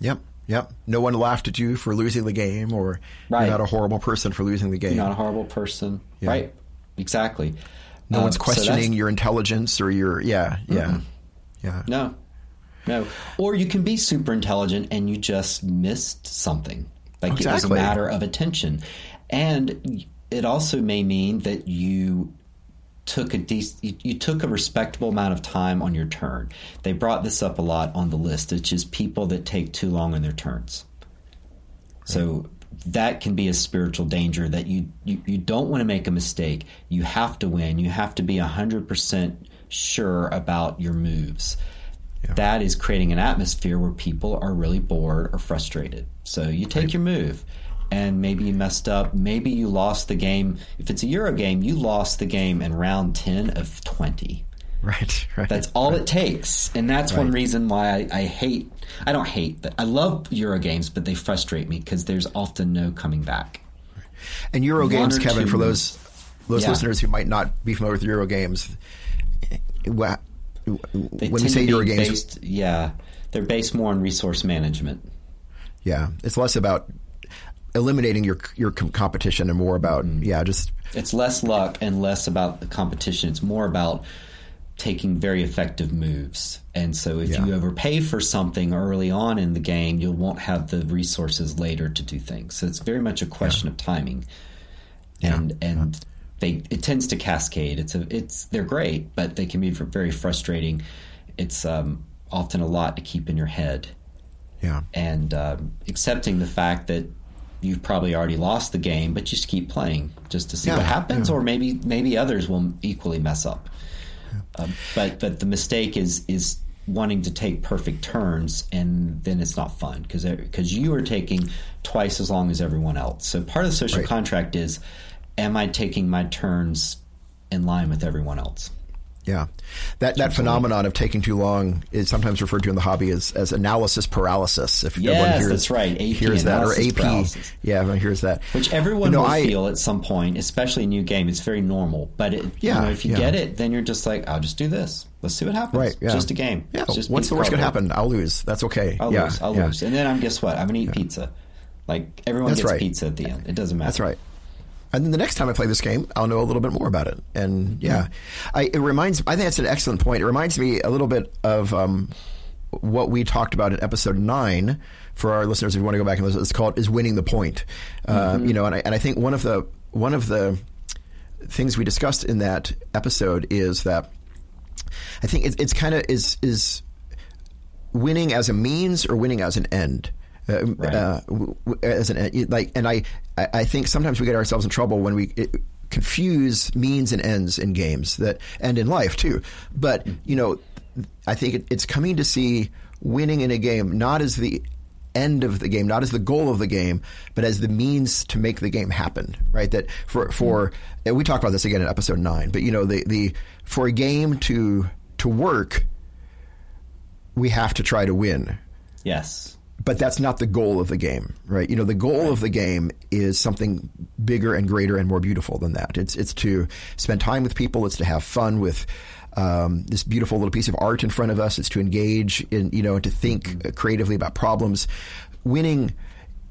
Yep. Yep. No one laughed at you for losing the game, or Right. you're not a horrible person for losing the game. You're not a horrible person. Yeah. Right. Exactly. no Um, one's questioning that's- your intelligence or your yeah yeah yeah. No. No. Or you can be super intelligent and you just missed something. Like it was a matter of attention. And it also may mean that you took a dec- you, you took a respectable amount of time on your turn. They brought this up a lot on the list, which is people that take too long on their turns. So that can be a spiritual danger that you, you, you don't want to make a mistake. You have to win. You have to be 100% sure about your moves. That is creating an atmosphere where people are really bored or frustrated. So you take your move and maybe you messed up. Maybe you lost the game. If it's a Euro game, you lost the game in round 10 of 20. Right. Right. That's all it takes, and that's one reason why I, I hate. I don't hate, but I love Euro games, but they frustrate me because there's often no coming back. And Euro games, Kevin, two for those those Yeah. listeners who might not be familiar with Euro games, eh, wha- They when you say Euro games, based, yeah, they're based more on resource management. yeah, it's less about eliminating your your com- competition and more about Mm-hmm. yeah, just It's less luck and less about the competition. It's more about taking very effective moves. And so if Yeah. you overpay for something early on in the game, you won't have the resources later to do things. So it's very much a question of timing. And and they it tends to cascade. It's a it's they're great, but they can be very frustrating. It's um, often a lot to keep in your head yeah, and um, accepting the fact that you've probably already lost the game, but just keep playing just to see Yeah, what happens, yeah. or maybe maybe others will equally mess up. Um, but but the mistake is is wanting to take perfect turns, and then it's not fun because because you are taking twice as long as everyone else. So part of the social Right. contract is, am I taking my turns in line with everyone else? yeah. That that phenomenon of taking too long is sometimes referred to in the hobby as, as analysis paralysis. If everyone Yes, hears, that's right. AP, hears that or AP, paralysis. yeah, everyone hears that. Which everyone You know, will I- feel at some point, especially a new game. It's very normal. But it, Yeah, you know, if you yeah. get it, then you're just like, I'll just do this. Let's see what happens. Right, yeah. Just a game. Yeah, just what's the worst could happen? I'll lose. That's okay. I'll yeah, lose. I'll yeah. lose. And then I'm guess what? I'm gonna eat pizza. Like everyone That's gets right. pizza at the end. It doesn't matter. That's right. And then the next time I play this game, I'll know a little bit more about it. And yeah, I, it reminds. I think that's an excellent point. It reminds me a little bit of um, what we talked about in episode nine. For our listeners, if you want to go back and listen, it's called "Is Winning the Point." Uh, you know, and I, and I think one of the one of the things we discussed in that episode is that I think it, it's kind of is is winning as a means or winning as an end. Uh, Right. uh, as an like, and I, I I think sometimes we get ourselves in trouble when we it, confuse means and ends in games that, and in life too. But you know, I think it, it's coming to see winning in a game not as the end of the game, not as the goal of the game, but as the means to make the game happen. Right? That for for mm-hmm. and we talked about this again in episode nine. But you know, the the for a game to to work, we have to try to win Yes. But that's not the goal of the game, right? You know, the goal of the game is something bigger and greater and more beautiful than that. It's it's to spend time with people. It's to have fun with um, this beautiful little piece of art in front of us. It's to engage in you know and to think uh, creatively about problems. Winning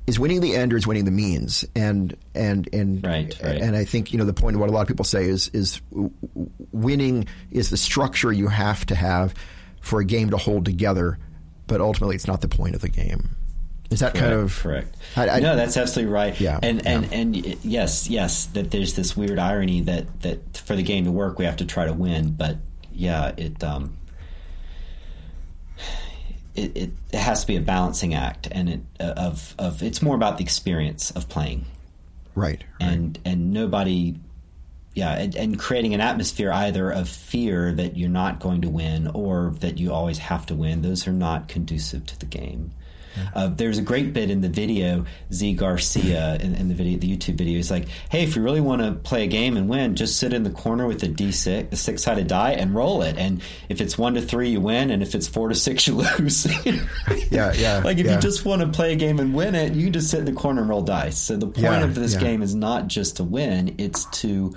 is winning the end or is winning the means, and and and Right, right. and I think you know the point of what a lot of people say is is winning is the structure you have to have for a game to hold together, but ultimately it's not the point of the game. Is that kind of correct? I, I, no, that's absolutely right. Yeah, and and and yes, yes, that there's this weird irony that that for the game to work, we have to try to win. But yeah, it um, it, it, it has to be a balancing act, and it uh, of of it's more about the experience of playing, right, right. and and nobody yeah, and, and, creating an atmosphere either of fear that you're not going to win or that you always have to win. Those are not conducive to the game. Uh, there's a great bit in the video. Zee Garcia in, in, the video, the YouTube video, is like, "Hey, if you really want to play a game and win, just sit in the corner with a d6, a six-sided die, and roll it. And if it's one to three, you win, and if it's four to six, you lose. yeah, yeah. Like if yeah. you just want to play a game and win it, you just sit in the corner and roll dice. So the point Yeah, of this yeah. game is not just to win; it's to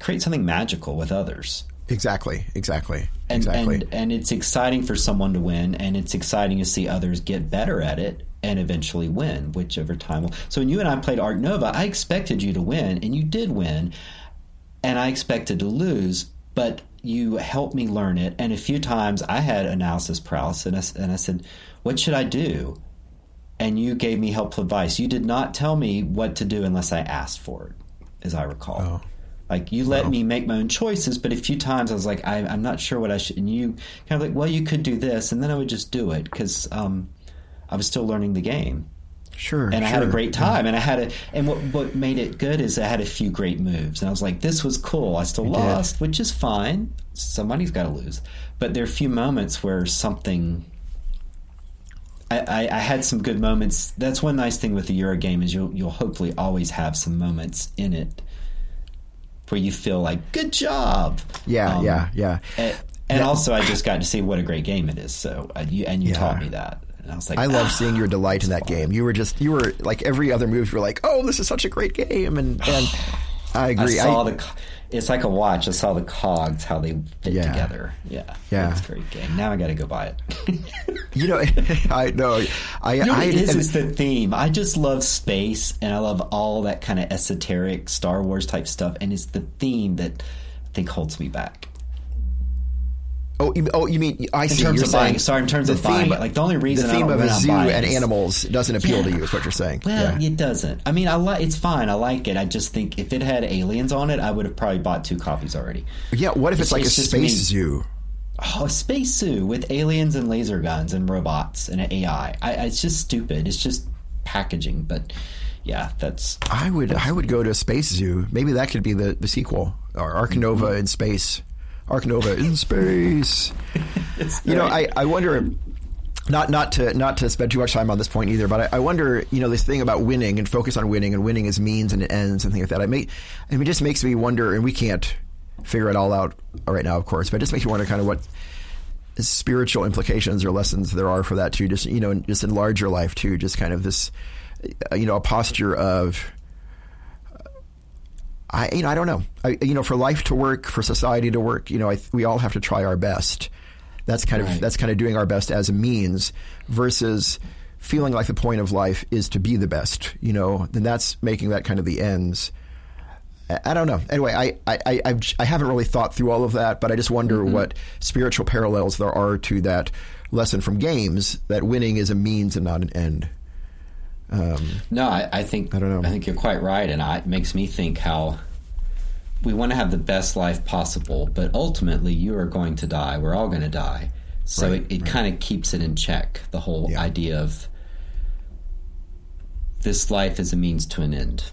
create something magical with others Exactly, exactly, and exactly. and and it's exciting for someone to win, and it's exciting to see others get better at it and eventually win, whichever time. Will. So when you and I played Ark Nova, I expected you to win, and you did win, and I expected to lose, but you helped me learn it. And a few times I had analysis paralysis, and I, and I said, "What should I do?" And you gave me helpful advice. You did not tell me what to do unless I asked for it, as I recall. Oh. Like you let me make my own choices, but a few times I was like, I, I'm not sure what I should. And you kind of like, well, you could do this, and then I would just do it because um, I was still learning the game, sure, and I had a great time. And I had a, and what what made it good is I had a few great moves, and I was like, this was cool. I still did. lost, which is fine. Somebody's got to lose, but there are a few moments where something. I, I, I had some good moments. That's one nice thing with the Euro game is you'll you'll hopefully always have some moments in it where you feel like good job. Yeah, Um, yeah, yeah. And, and also, I just got to see what a great game it is. So, uh, you, and you Yeah. taught me that, and I was like, I love "Ah." seeing your delight in that game. You were just you were like every other move. You were like, oh, this is such a great game, and and I I agree. saw I- the. It's like a watch. I saw the cogs how they fit Yeah. together. Yeah, Yeah. it's a great game. Now I got to go buy it. you know, I know. I, You know what I it is? It's the theme. I just love space, and I love all that kind of esoteric Star Wars type stuff, and it's the theme that I think holds me back. Oh, you, oh, you mean I In see. terms you're of buying, sorry, in terms the of buying theme- it, like the only reason the theme of a zoo and is- animals doesn't appeal to you. Is what you're saying? Well, yeah. it doesn't. I mean, I like it's fine. I like it. I just think if it had aliens on it, I would have probably bought two copies already. yeah. What if it's, it's- like it's a space me. zoo? Oh, a space zoo with aliens and laser guns and robots and an AI. I, it's just stupid. It's just packaging. But yeah, that's I would I would go to a space zoo. Maybe that could be the, the sequel. Or Ark Nova Mm-hmm. in space. Ark Nova in space. you know, I, I wonder not not to not to spend too much time on this point either, but I, I wonder, you know, this thing about winning and focus on winning and winning as means and ends and things like that. I may I mean it just makes me wonder and we can't figure it all out right now, of course, but it just makes me wonder kind of what spiritual implications or lessons there are for that too. Just you know, just in larger life too. Just kind of this, you know, a posture of. I you know I don't know. I you know for life to work for society to work you know I, we all have to try our best. That's kind of that's kind of doing our best as a means versus feeling like the point of life is to be the best you know then that's making that kind of the ends. I, I don't know. Anyway I I, I I haven't really thought through all of that but I just wonder Mm-hmm. what spiritual parallels there are to that lesson from games that winning is a means and not an end Um, no. I, I think I don't know. I think you're quite right, and I, it makes me think how we want to have the best life possible, but ultimately you are going to die. We're all going to die. So Right, it, it kind of keeps it in check. The whole Yeah. idea of this life is a means to an end.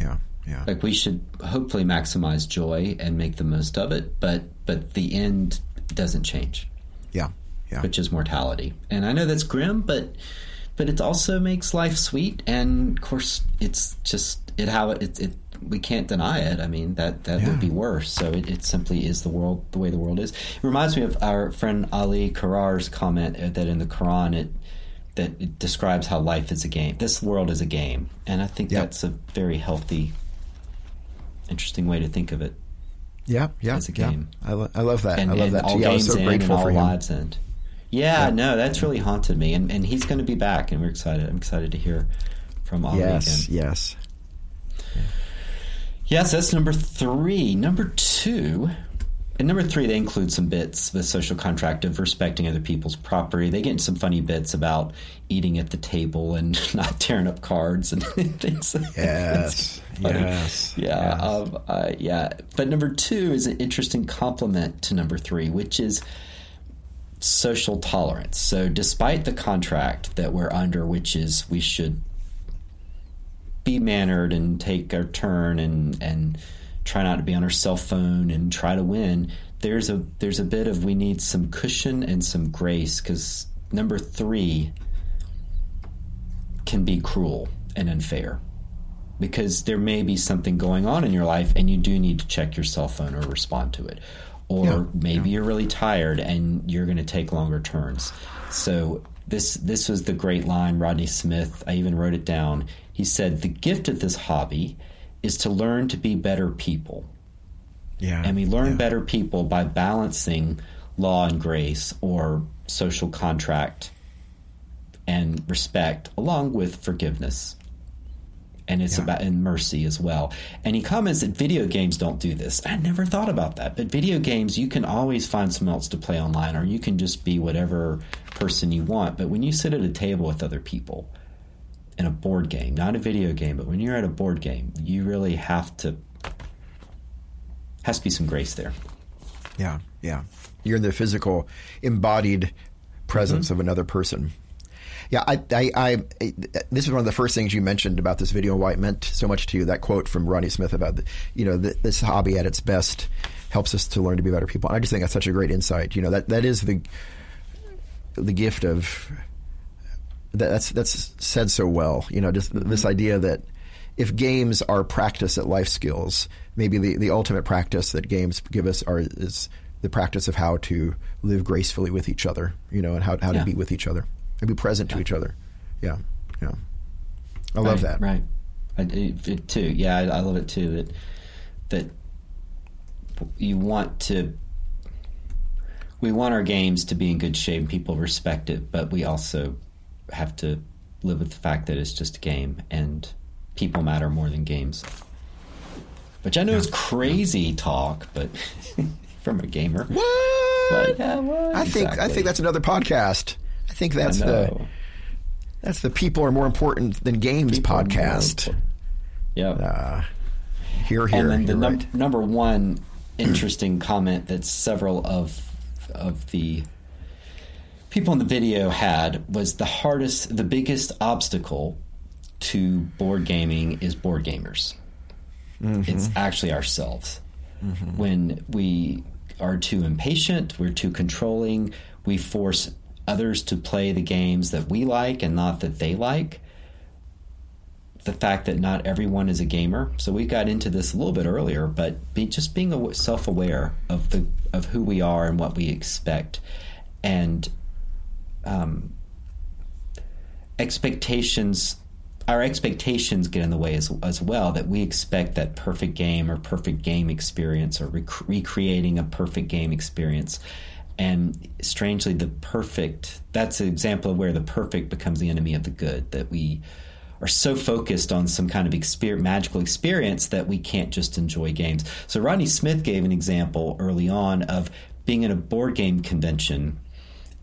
yeah yeah like we should hopefully maximize joy and make the most of it but but the end doesn't change yeah yeah which is mortality and i know that's grim but but it also makes life sweet and of course it's just it how it, it we can't deny it i mean that that Yeah. would be worse so it, it simply is the world the way the world is it reminds me of our friend ali karar's comment uh, that in the quran it that it describes how life is a game this world is a game and i think Yep. that's a very healthy interesting way to think of it Yeah, yeah, as a game. I, lo- I love that. and, I love that all too. Yeah, I was games so end grateful and all for him. lives end yeah, no that's really haunted me and, and he's going to be back and we're excited i'm excited to hear from Ali Yes, again yes. yes yes. that's number three number two and number three they include some bits the social contract of respecting other people's property they get into some funny bits about eating at the table and not tearing up cards and things like Yes, yes, Yeah, yes. um, uh, yeah. But number two is an interesting complement to number three, which is social tolerance. So, despite the contract that we're under, which is we should be mannered and take our turn and and try not to be on our cell phone and try to win. There's a there's a bit of we need some cushion and some grace because number three can be cruel and unfair because there may be something going on in your life and you do need to check your cell phone or respond to it. Or yeah, maybe yeah. you're really tired and you're going to take longer turns. So this this was the great line Rodney Smith. I even wrote it down. He said, "The gift of this hobby is to learn to be better people." Yeah. And we learn yeah. better people by balancing law and grace or social contract and respect along with forgiveness and it's yeah. about in mercy as well. And he comments that video games don't do this. I never thought about that, but video games you can always find someone else to play online, or you can just be whatever person you want. But when you sit at a table with other people in a board game, not a video game, but when you're at a board game, you really have to has to be some grace there. Yeah, yeah. You're in the physical, embodied presence mm-hmm. of another person. Yeah, I, I, I, this is one of the first things you mentioned about this video and why it meant so much to you. That quote from Rodney Smith about, the, you know, the, this hobby at its best helps us to learn to be better people. And I just think that's such a great insight. You know, that that is the the gift of that, that's that's said so well. You know, just mm-hmm. this idea that if games are practice at life skills, maybe the, the ultimate practice that games give us are is the practice of how to live gracefully with each other. You know, and how how yeah. to be with each other and be present to each other. Yeah, yeah. I love that. Right. I, it, too. Yeah, I, I love it too. That that you want to. We want our games to be in good shape. And people respect it, but we also have to live with the fact that it's just a game and people matter more than games. Which I know yeah. is crazy talk, but from a gamer. What? But yeah, what? I think I think that's another podcast. I think that's I the that's the people are more important than games people podcast. Yeah. Uh, here, here. And then the num- right. number one interesting comment that several of of the people in the video had was the hardest, the biggest obstacle to board gaming is board gamers. Mm-hmm. It's actually ourselves. Mm-hmm. When we are too impatient, we're too controlling, we force others to play the games that we like and not that they like. The fact that not everyone is a gamer, so we got into this a little bit earlier, but be, just being self-aware of the of who we are and what we expect, and um, expectations our expectations get in the way as, as well that we expect that perfect game or perfect game experience or rec- recreating a perfect game experience and strangely the perfect that's an example of where the perfect becomes the enemy of the good that we are so focused on some kind of magical experience that we can't just enjoy games. So rodney smith gave an example early on of being in a board game convention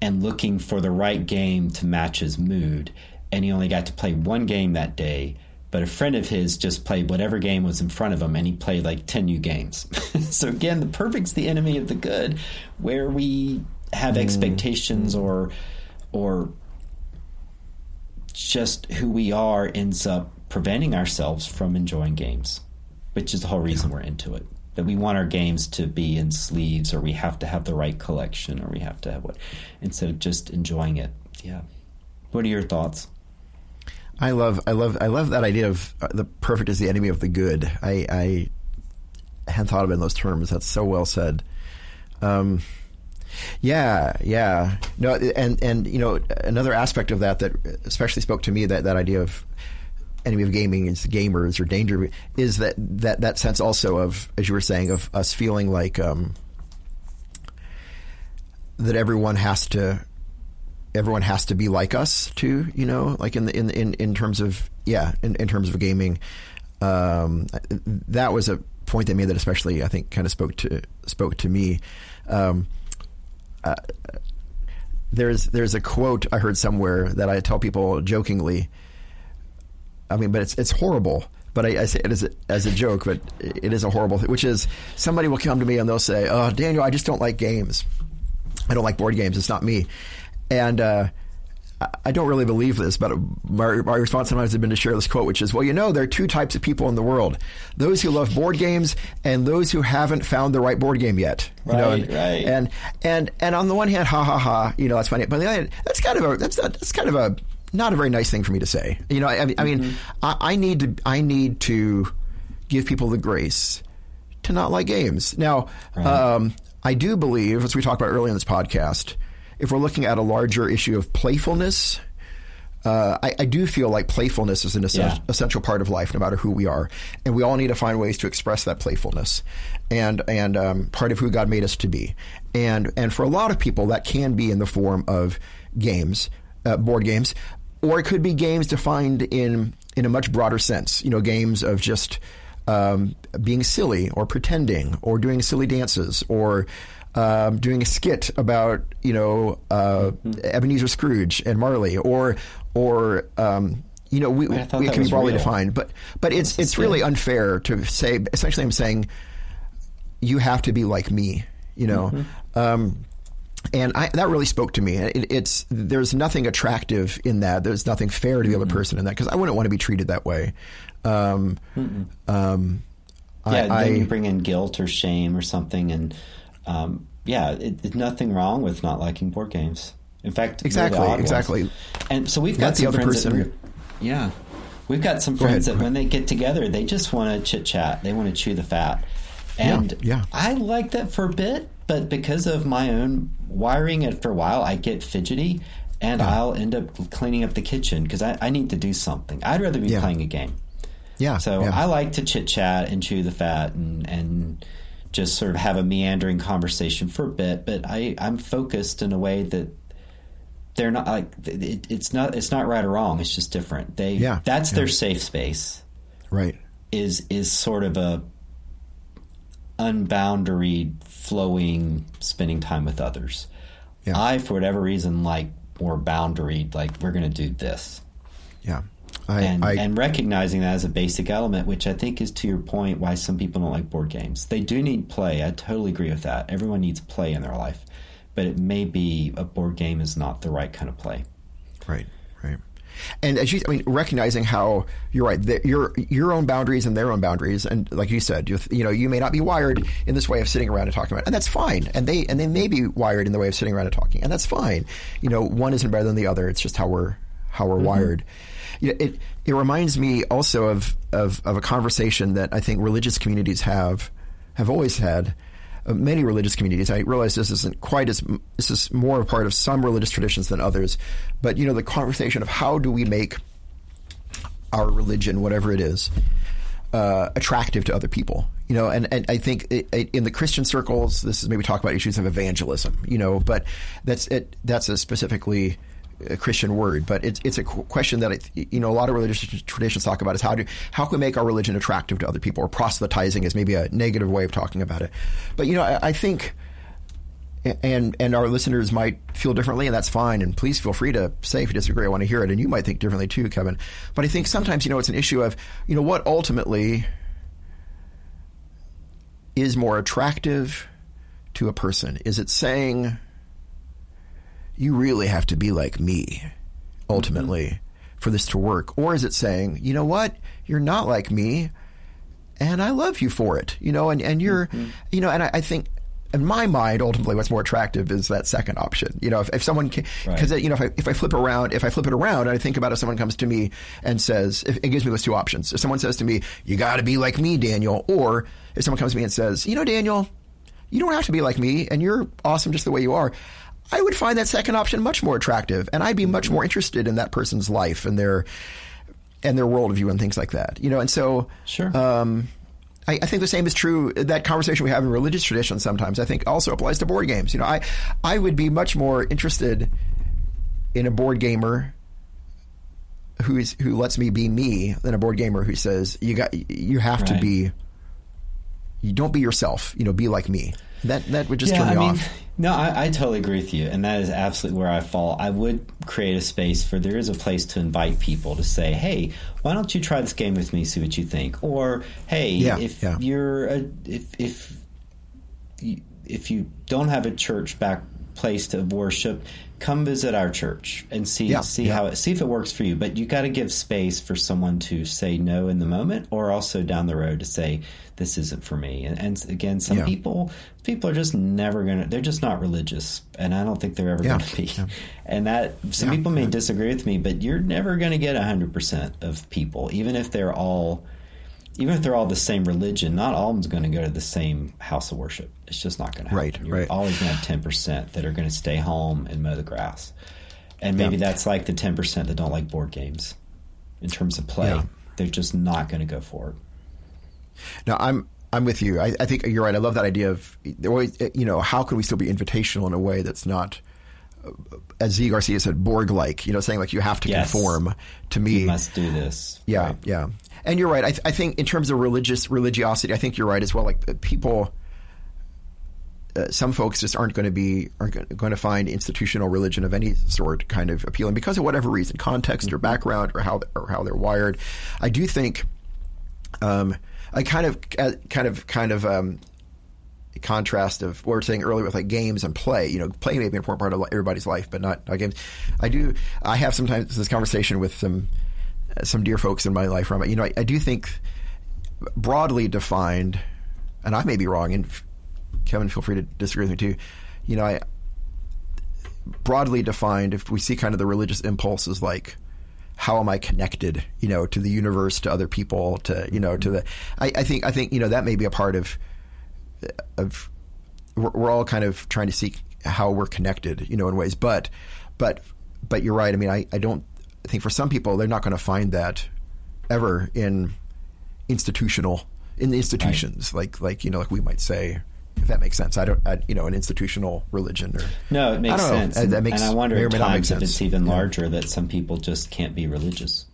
and looking for the right game to match his mood. And he only got to play one game that day but a friend of his just played whatever game was in front of him and he played like 10 new games. So again the perfect's the enemy of the good where we have mm. expectations or or just who we are ends up preventing ourselves from enjoying games which is the whole reason yeah. we're into it. That we want our games to be in sleeves or we have to have the right collection or we have to have what instead of just enjoying it. Yeah. What are your thoughts I love, I love, I love that idea of uh, the perfect is the enemy of the good. I, I hadn't thought of it in those terms. That's so well said. Um, yeah, yeah. No, and and you know another aspect of that that especially spoke to me that that idea of enemy of gaming is gamers or danger is that that that sense also of as you were saying of us feeling like um, that everyone has to everyone has to be like us too, you know, like in the in in in terms of yeah, in, in terms of gaming. Um, that was a point they made that especially I think kind of spoke to spoke to me. Um, uh, there's there's a quote I heard somewhere that I tell people jokingly. I mean, but it's it's horrible. But I, I say it as a, as a joke, but it is a horrible thing. Which is somebody will come to me and they'll say, "Oh, Daniel, I just don't like games. I don't like board games. It's not me." And uh, I don't really believe this, but my, my response sometimes has been to share this quote, which is, well, you know, there are two types of people in the world those who love board games and those who haven't found the right board game yet. Right, know, and, right. And, and, and on the one hand, ha ha ha, you know, that's funny. But on the other hand, that's kind of a, that's, that's kind of a, not a very nice thing for me to say. You know, I, I mean, mm-hmm. I, I need to, I need to give people the grace to not like games. Now, right. um, I do believe, as we talked about earlier in this podcast, if we're looking at a larger issue of playfulness, uh, I, I, do feel like playfulness is an essential, yeah. essential, part of life, no matter who we are, and we all need to find ways to express that playfulness, and and um, part of who God made us to be, and and for a lot of people that can be in the form of games, uh, board games, or it could be games defined in in a much broader sense. You know, games of just um, being silly or pretending or doing silly dances or um, doing a skit about you know uh, mm-hmm. Ebenezer Scrooge and Marley, or or um, you know we, we it can be broadly real. defined, but but it's it's really unfair to say. Essentially, I'm saying you have to be like me. You know. Mm-hmm. Um, and I, that really spoke to me. It, it's there's nothing attractive in that. There's nothing fair to the mm-hmm. other person in that because I wouldn't want to be treated that way. Um, um, yeah, I, then you bring in guilt or shame or something, and um, yeah, it, it, nothing wrong with not liking board games. In fact, exactly, exactly. Ones. And so we've got Let some friends person. that, yeah, we've got some friends that when they get together, they just want to chit chat. They want to chew the fat, and yeah, yeah. I like that for a bit, but because of my own wiring, after a while, I get fidgety, and yeah. I'll end up cleaning up the kitchen because I, I, need to do something. I'd rather be playing a game. Yeah. So. I like to chit chat and chew the fat and and just sort of have a meandering conversation for a bit, but I I'm focused in a way that they're not like it, it's not it's not right or wrong. It's just different. They yeah. that's yeah. their safe space. Right. Is is sort of a unboundaried flowing spending time with others. Yeah. I for whatever reason like more boundaried like we're going to do this. Yeah. I, and, I, and recognizing that as a basic element, which I think is to your point why some people don't like board games. They do need play. I totally agree with that. Everyone needs play in their life, but it may be a board game is not the right kind of play. Right, right. And as you, I mean, recognizing how you're right, the, your your own boundaries and their own boundaries, and like you said, you, know, you may not be wired in this way of sitting around and talking about, it, and that's fine. And they and they may be wired in the way of sitting around and talking, and that's fine. You know, one isn't better than the other. It's just how we're how we're mm-hmm. wired you know, it it reminds me also of, of of a conversation that I think religious communities have have always had. Uh, many religious communities. I realize this isn't quite as this is more a part of some religious traditions than others, but you know the conversation of how do we make our religion, whatever it is, uh, attractive to other people. You know, and, and I think it, it, in the Christian circles, this is maybe talk about issues of evangelism. You know, but that's it. That's a specifically a Christian word, but it's it's a question that it, you know a lot of religious traditions talk about is how do how can we make our religion attractive to other people, or proselytizing is maybe a negative way of talking about it. But you know, I, I think and and our listeners might feel differently, and that's fine. And please feel free to say if you disagree. I want to hear it, and you might think differently too, Kevin. But I think sometimes you know it's an issue of you know what ultimately is more attractive to a person. Is it saying you really have to be like me ultimately mm-hmm. for this to work? Or is it saying, you know what, you're not like me and I love you for it, you know, and, and you're, mm-hmm. you know, and I, I, think in my mind, ultimately, what's more attractive is that second option. You know, if, if someone because right. you know, if I, if I flip around, if I flip it around, and I think about if someone comes to me and says, if, it gives me those two options. If someone says to me, "You got to be like me, Daniel," or if someone comes to me and says, "You know, Daniel, you don't have to be like me, and you're awesome just the way you are," I would find that second option much more attractive, and I'd be much more interested in that person's life and their and their worldview and things like that. You know, and so sure. Um, I, I, think the same is true. That conversation we have in religious traditions sometimes I think also applies to board games. You know, I I would be much more interested in a board gamer who is who lets me be me than a board gamer who says you got you have right. to be you don't be yourself. You know, be like me. That that would just yeah, turn me I mean, off. No, I, I, totally agree with you, and that is absolutely where I fall. I would create a space for there is a place to invite people to say, "Hey, why don't you try this game with me? See what you think." Or, "Hey, yeah, if yeah. you're a, if if if you don't have a church back place to worship, come visit our church and see Yeah, see yeah. how it see if it works for you. But you got to give space for someone to say no in the moment, or also down the road to say this isn't for me. And, and again, some Yeah. people people are just never gonna. They're just not religious, and I don't think they're ever to be. And that some people may disagree with me, but you're never going to get hundred percent of people, even if they're all. Even if they're all the same religion, not all of them's going to go to the same house of worship. It's just not going to happen. Right, You're right. always going to have ten percent that are going to stay home and mow the grass, and maybe Yeah. that's like the ten percent that don't like board games. In terms of play, Yeah. they're just not going to go for it. Now I'm I'm with you. I, I think you're right. I love that idea of always, you know how can we still be invitational in a way that's not, uh, as Zee Garcia said, Borg like. You know, saying like you have to Yes. conform to me. You must do this. Yeah, Right. yeah. And you're right. I, th- I think in terms of religious religiosity, I think you're right as well. Like uh, people, uh, some folks just aren't going to be aren't going to find institutional religion of any sort kind of appealing because of whatever reason, context or background or how or how they're wired. I do think, um, I kind of uh, kind of kind of um, contrast of what we were saying earlier with like games and play. You know, play may be an important part of everybody's life, but not, not games. I do. I have sometimes this conversation with some uh, some dear folks in my life. I'm, you know, I, I do think broadly defined, and I may be wrong. And Kevin, feel free to disagree with me too. You know, I broadly defined, if we see kind of the religious impulses like how am I connected, you know, to the universe, to other people, to you know, to the. I, I think I think you know that may be a part of of we're, we're all kind of trying to seek how we're connected, you know, in ways. But but but you're right. I mean, I, I don't I think for some people they're not going to find that ever in institutional in the institutions, like like you know, like we might say. If that makes sense, I don't, I, you know, an institutional religion or No, it makes don't know. sense. Uh, And, that makes- and I wonder may may times if it's even Yeah. larger that some people just can't be religious.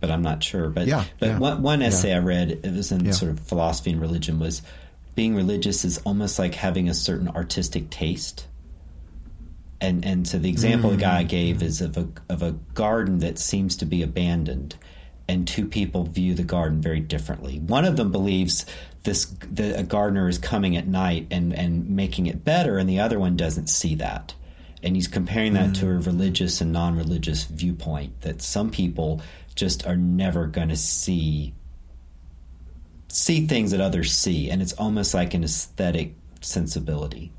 But I'm not sure. But Yeah, but yeah. one, one essay I read, it was in Yeah. sort of philosophy and religion, was being religious is almost like having a certain artistic taste. And and so the example the Mm. guy gave is of a of a garden that seems to be abandoned, and two people view the garden very differently. One of them believes this the, a gardener is coming at night and and making it better, and the other one doesn't see that. And he's comparing that to a mm. religious and non-religious viewpoint that some people just are never going to see see things that others see, and it's almost like an aesthetic sensibility.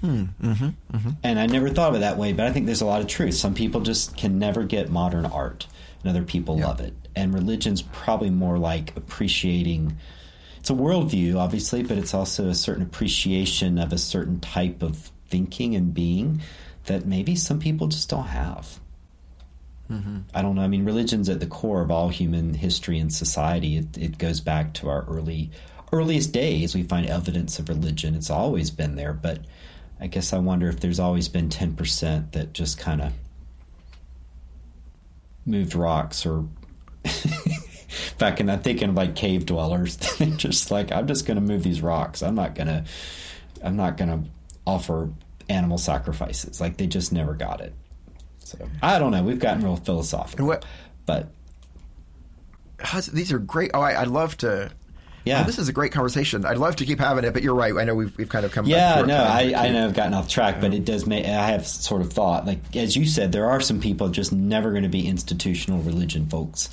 Hmm. Mm-hmm, mm-hmm. And I never thought of it that way, but I think there's a lot of truth. Some people just can never get modern art, and other people Yeah. love it. And religion's probably more like appreciating. It's a worldview, obviously, but it's also a certain appreciation of a certain type of thinking and being that maybe some people just don't have. Mm-hmm. I don't know. I mean, religion's at the core of all human history and society. It, it goes back to our early, earliest days. We find evidence of religion. It's always been there, but I guess I wonder if there's always been ten percent that just kind of moved rocks or. Back in, I'm thinking of like cave dwellers. They're just like, I'm just going to move these rocks. I'm not going to, I'm not going to offer animal sacrifices. Like they just never got it. So I don't know. We've gotten real philosophical, what- but these are great. Oh, I, I'd love to. Yeah. Oh, this is a great conversation. I'd love to keep having it, but you're right. I know we've we've kind of come. yeah, no, I, I know I've gotten off track, but it does make I have sort of thought like as you said, there are some people just never going to be institutional religion folks.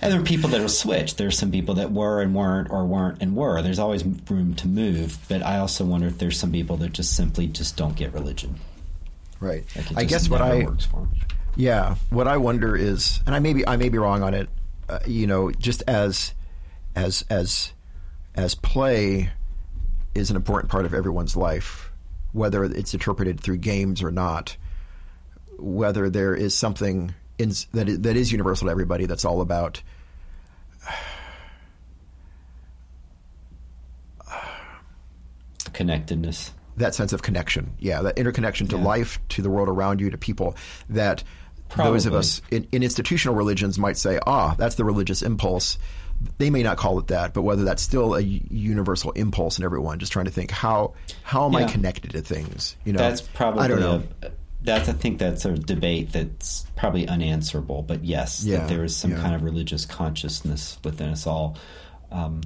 And there are people that will switch. There's some people that were and weren't, or weren't and were. There's always room to move, but I also wonder if there's some people that just simply just don't get religion. Right. Like I guess what I works for 'em. Yeah, what I wonder is, and I may be I may be wrong on it. Uh, you know, just as as as as play is an important part of everyone's life, whether it's interpreted through games or not. Whether there is something in, that is, that is universal to everybody, that's all about connectedness. that sense of connection. Yeah, that interconnection to Yeah. life, to the world around you, to people. That those of us in, in institutional religions might say, ah, that's the religious impulse. They may not call it that, but whether that's still a universal impulse in everyone, just trying to think how how am I connected to things? You know, That's probably I don't know. A, that's I think that's a debate that's probably unanswerable. But yes, Yeah, that there is some yeah. kind of religious consciousness within us all. Um,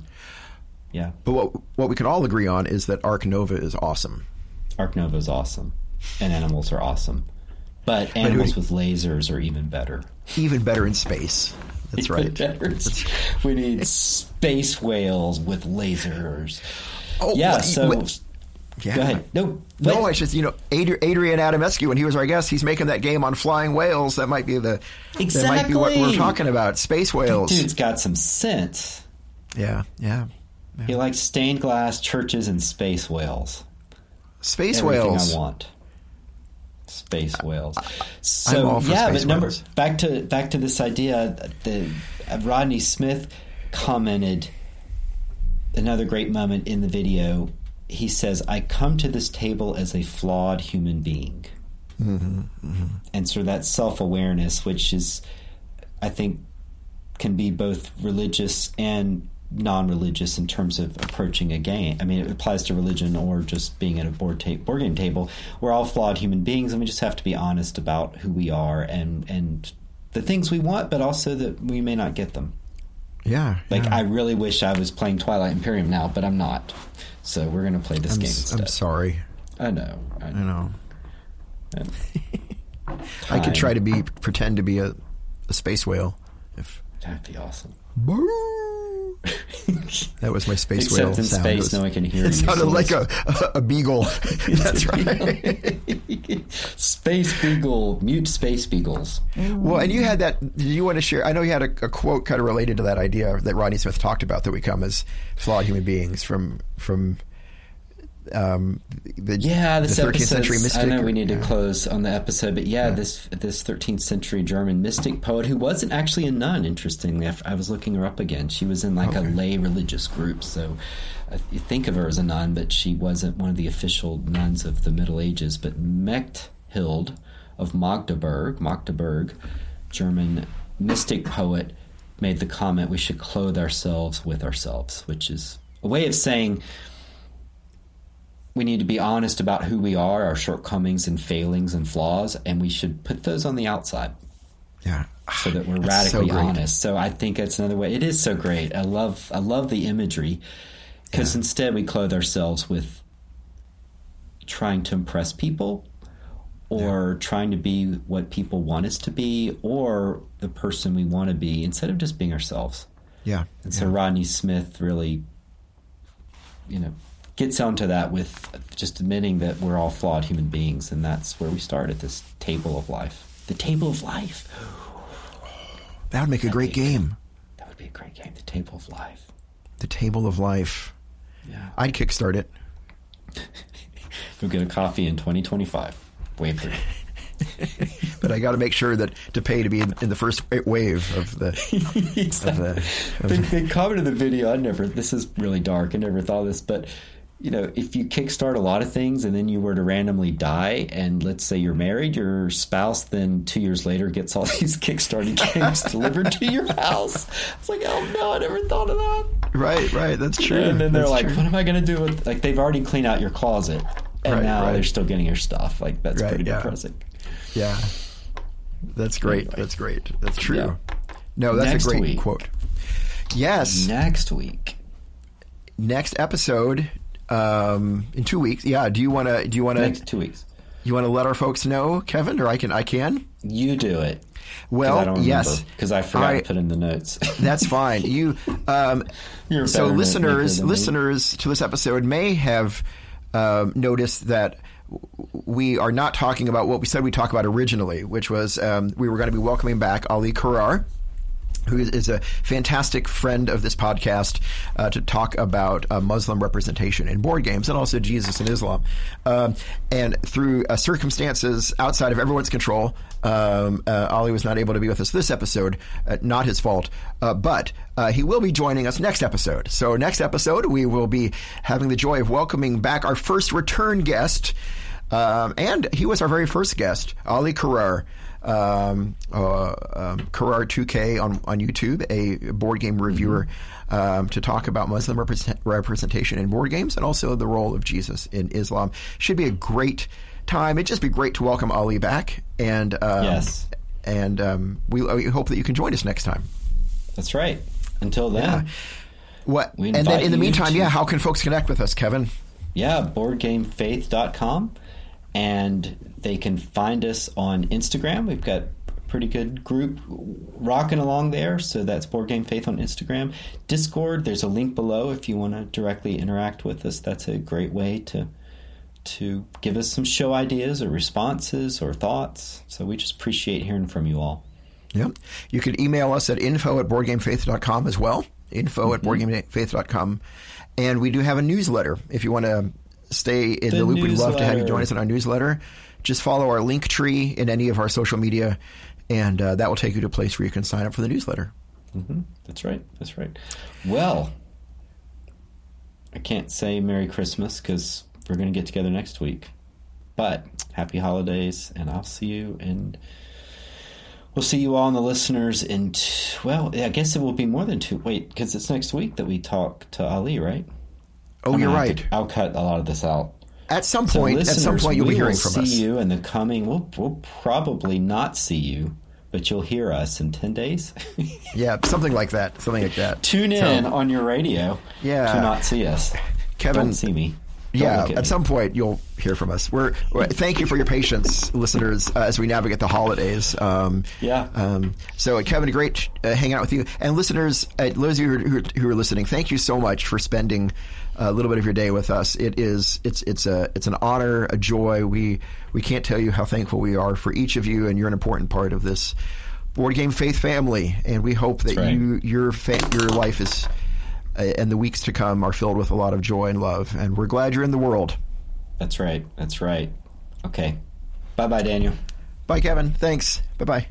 yeah, But what what we can all agree on is that Ark Nova is awesome. Ark Nova is awesome. and animals are awesome. But animals with lasers are even better. Even better in space. That's right. better. We need space whales with lasers. Oh, Yeah, well, so well, yeah. go ahead. No, No, I it's just you know Adri- Adrian Adamescu when he was our guest. He's making that game on flying whales. That might be the exactly. that might be what we're talking about. Space whales. dude's got some sense. Yeah, yeah. He likes stained glass churches and space whales. Space Everything whales. I want. Space whales. So yeah, but number whales. back to back to this idea. The uh, Rodney Smith commented another great moment in the video. He says, "I come to this table as a flawed human being," Mm-hmm, and so that self awareness, which is, I think, can be both religious and non-religious in terms of approaching a game. I mean, it applies to religion or just being at a board ta- board game table. We're all flawed human beings, and we just have to be honest about who we are and and the things we want, but also that we may not get them. Yeah. Like yeah. I really wish I was playing Twilight Imperium now, but I'm not. So we're gonna play this I'm, game s-. I'm sorry. I know. I I know. know. I could try to be pretend to be a, a space whale. If That'd be awesome. That was my space Except whale in sound. space, It was- no one can hear It you, sounded so like a, a, a beagle. That's right. space beagle, mute space beagles. Well, and you had that. Did you want to share? I know you had a, a quote kind of related to that idea that Rodney Smith talked about that we come as flawed human beings from from um, the Yeah, this the 13th century mystic. I know we need to yeah. close on the episode, but yeah, this this 13th century German mystic poet who wasn't actually a nun. Interestingly, I, I was looking her up again. She was in like a lay religious group, so uh, you think of her as a nun, but she wasn't one of the official nuns of the Middle Ages. But Mechthild of Magdeburg, Magdeburg, German mystic poet, made the comment: "We should clothe ourselves with ourselves," which is a way of saying we need to be honest about who we are, our shortcomings and failings and flaws, and we should put those on the outside Yeah. so that we're That's radically great. honest. So I think it's another way. It is so great. I love I love the imagery because instead we clothe ourselves with trying to impress people or trying to be what people want us to be or the person we want to be instead of just being ourselves. Yeah. And so Rodney Smith really, you know, gets onto that with just admitting that we're all flawed human beings, and that's where we start at this table of life. The table of life. That would make a great game. That would be a great game. The table of life. The Table of Life. Yeah. I'd kickstart it. We'll get a coffee in 2025. Wait for it. But I got to make sure that to pay to be in, in the first wave of the. Of the of They, they commented in the video. I never. This is really dark. I never thought of this, but you know, if you kickstart a lot of things and then you were to randomly die, and let's say you're married, your spouse then two years later gets all these kickstarted games delivered to your house. It's like, oh no, I never thought of that. right, right. That's true. And then they're That's like, true. what am I going to do with? Like they've already cleaned out your closet, and Right, now right. they're still getting your stuff. Like that's Right, pretty yeah. depressing. Yeah. That's great. Anyway. That's great. That's true. Yeah. No, that's Next a great week. quote. Yes. Next week, Next episode um, in two weeks. Yeah. Do you want to? Do you want next to? two weeks, You want to let our folks know, Kevin, or I can? I can. you do it. Well, yes. because I forgot I- to put in the notes. That's fine. You, um, You're so listeners, note maker than me. listeners to this episode may have um, noticed that we are not talking about what we said we talk about originally, which was um, we were going to be welcoming back Ali Karar. Who is- a fantastic friend of this podcast uh, to talk about uh, Muslim representation in board games and also Jesus and Islam. Um, and through uh, circumstances outside of everyone's control, um, uh, Ali was not able to be with us this episode. Uh, not his fault. Uh, but he will be joining us next episode. So, next episode, we will be having the joy of welcoming back our first return guest. Um, and he was our very first guest, Ali Karar um, uh, um, Karar 2K on, on YouTube, a board game reviewer, um, to talk about Muslim represent, representation in board games and also the role of Jesus in Islam. Should be a great time. It'd just be great to welcome Ali back. And um, Yes. and um, we, we hope that you can join us next time. That's right. Until then, Yeah. What? And then in the meantime, to- yeah, how can folks connect with us, Kevin? Yeah, boardgamefaith.com. and they can find us on Instagram. We've got a pretty good group rocking along there. So that's Board Game Faith on Instagram. Discord, there's a link below if you want to directly interact with us. That's a great way to to give us some show ideas or responses or thoughts. So we just appreciate hearing from you all. Yep. You can email us at info at boardgamefaith.com as well. Info mm-hmm. at boardgamefaith.com. And we do have a newsletter. If you want to stay in the, the loop, we'd love to have you join us in our newsletter. Just follow our link tree in any of our social media, and uh, that will take you to a place where you can sign up for the newsletter. Mm-hmm. That's right. That's right. Well, I can't say Merry Christmas because we're going to get together next week. But happy holidays, and I'll see you and we'll see you all and the listeners in t- well i guess it will be more than two wait because it's next week that we talk to ali right oh you're right. I'll cut a lot of this out. At some point so at some point you'll be hearing from see us. see you in the coming we'll, we'll probably not see you but you'll hear us in 10 days. Yeah something like that something like that. Tune in so, on your radio yeah. to not see us. Kevin Don't see me. Yeah, at, at some point you'll hear from us. We're, we're thank you for your patience, listeners, uh, as we navigate the holidays. Um, yeah. Um, so, Kevin, great uh, hanging out with you, and listeners, uh, those of you who, who, are listening, thank you so much for spending a little bit of your day with us. It is it's it's a it's an honor, a joy. We we can't tell you how thankful we are for each of you, and you're an important part of this board game faith family. And we hope that right. you your fa- your life is uh, and the weeks to come are filled with a lot of joy and love. And we're glad you're in the world. That's right. That's right. Okay. Bye bye, Daniel. Bye, Kevin. Thanks. Bye bye.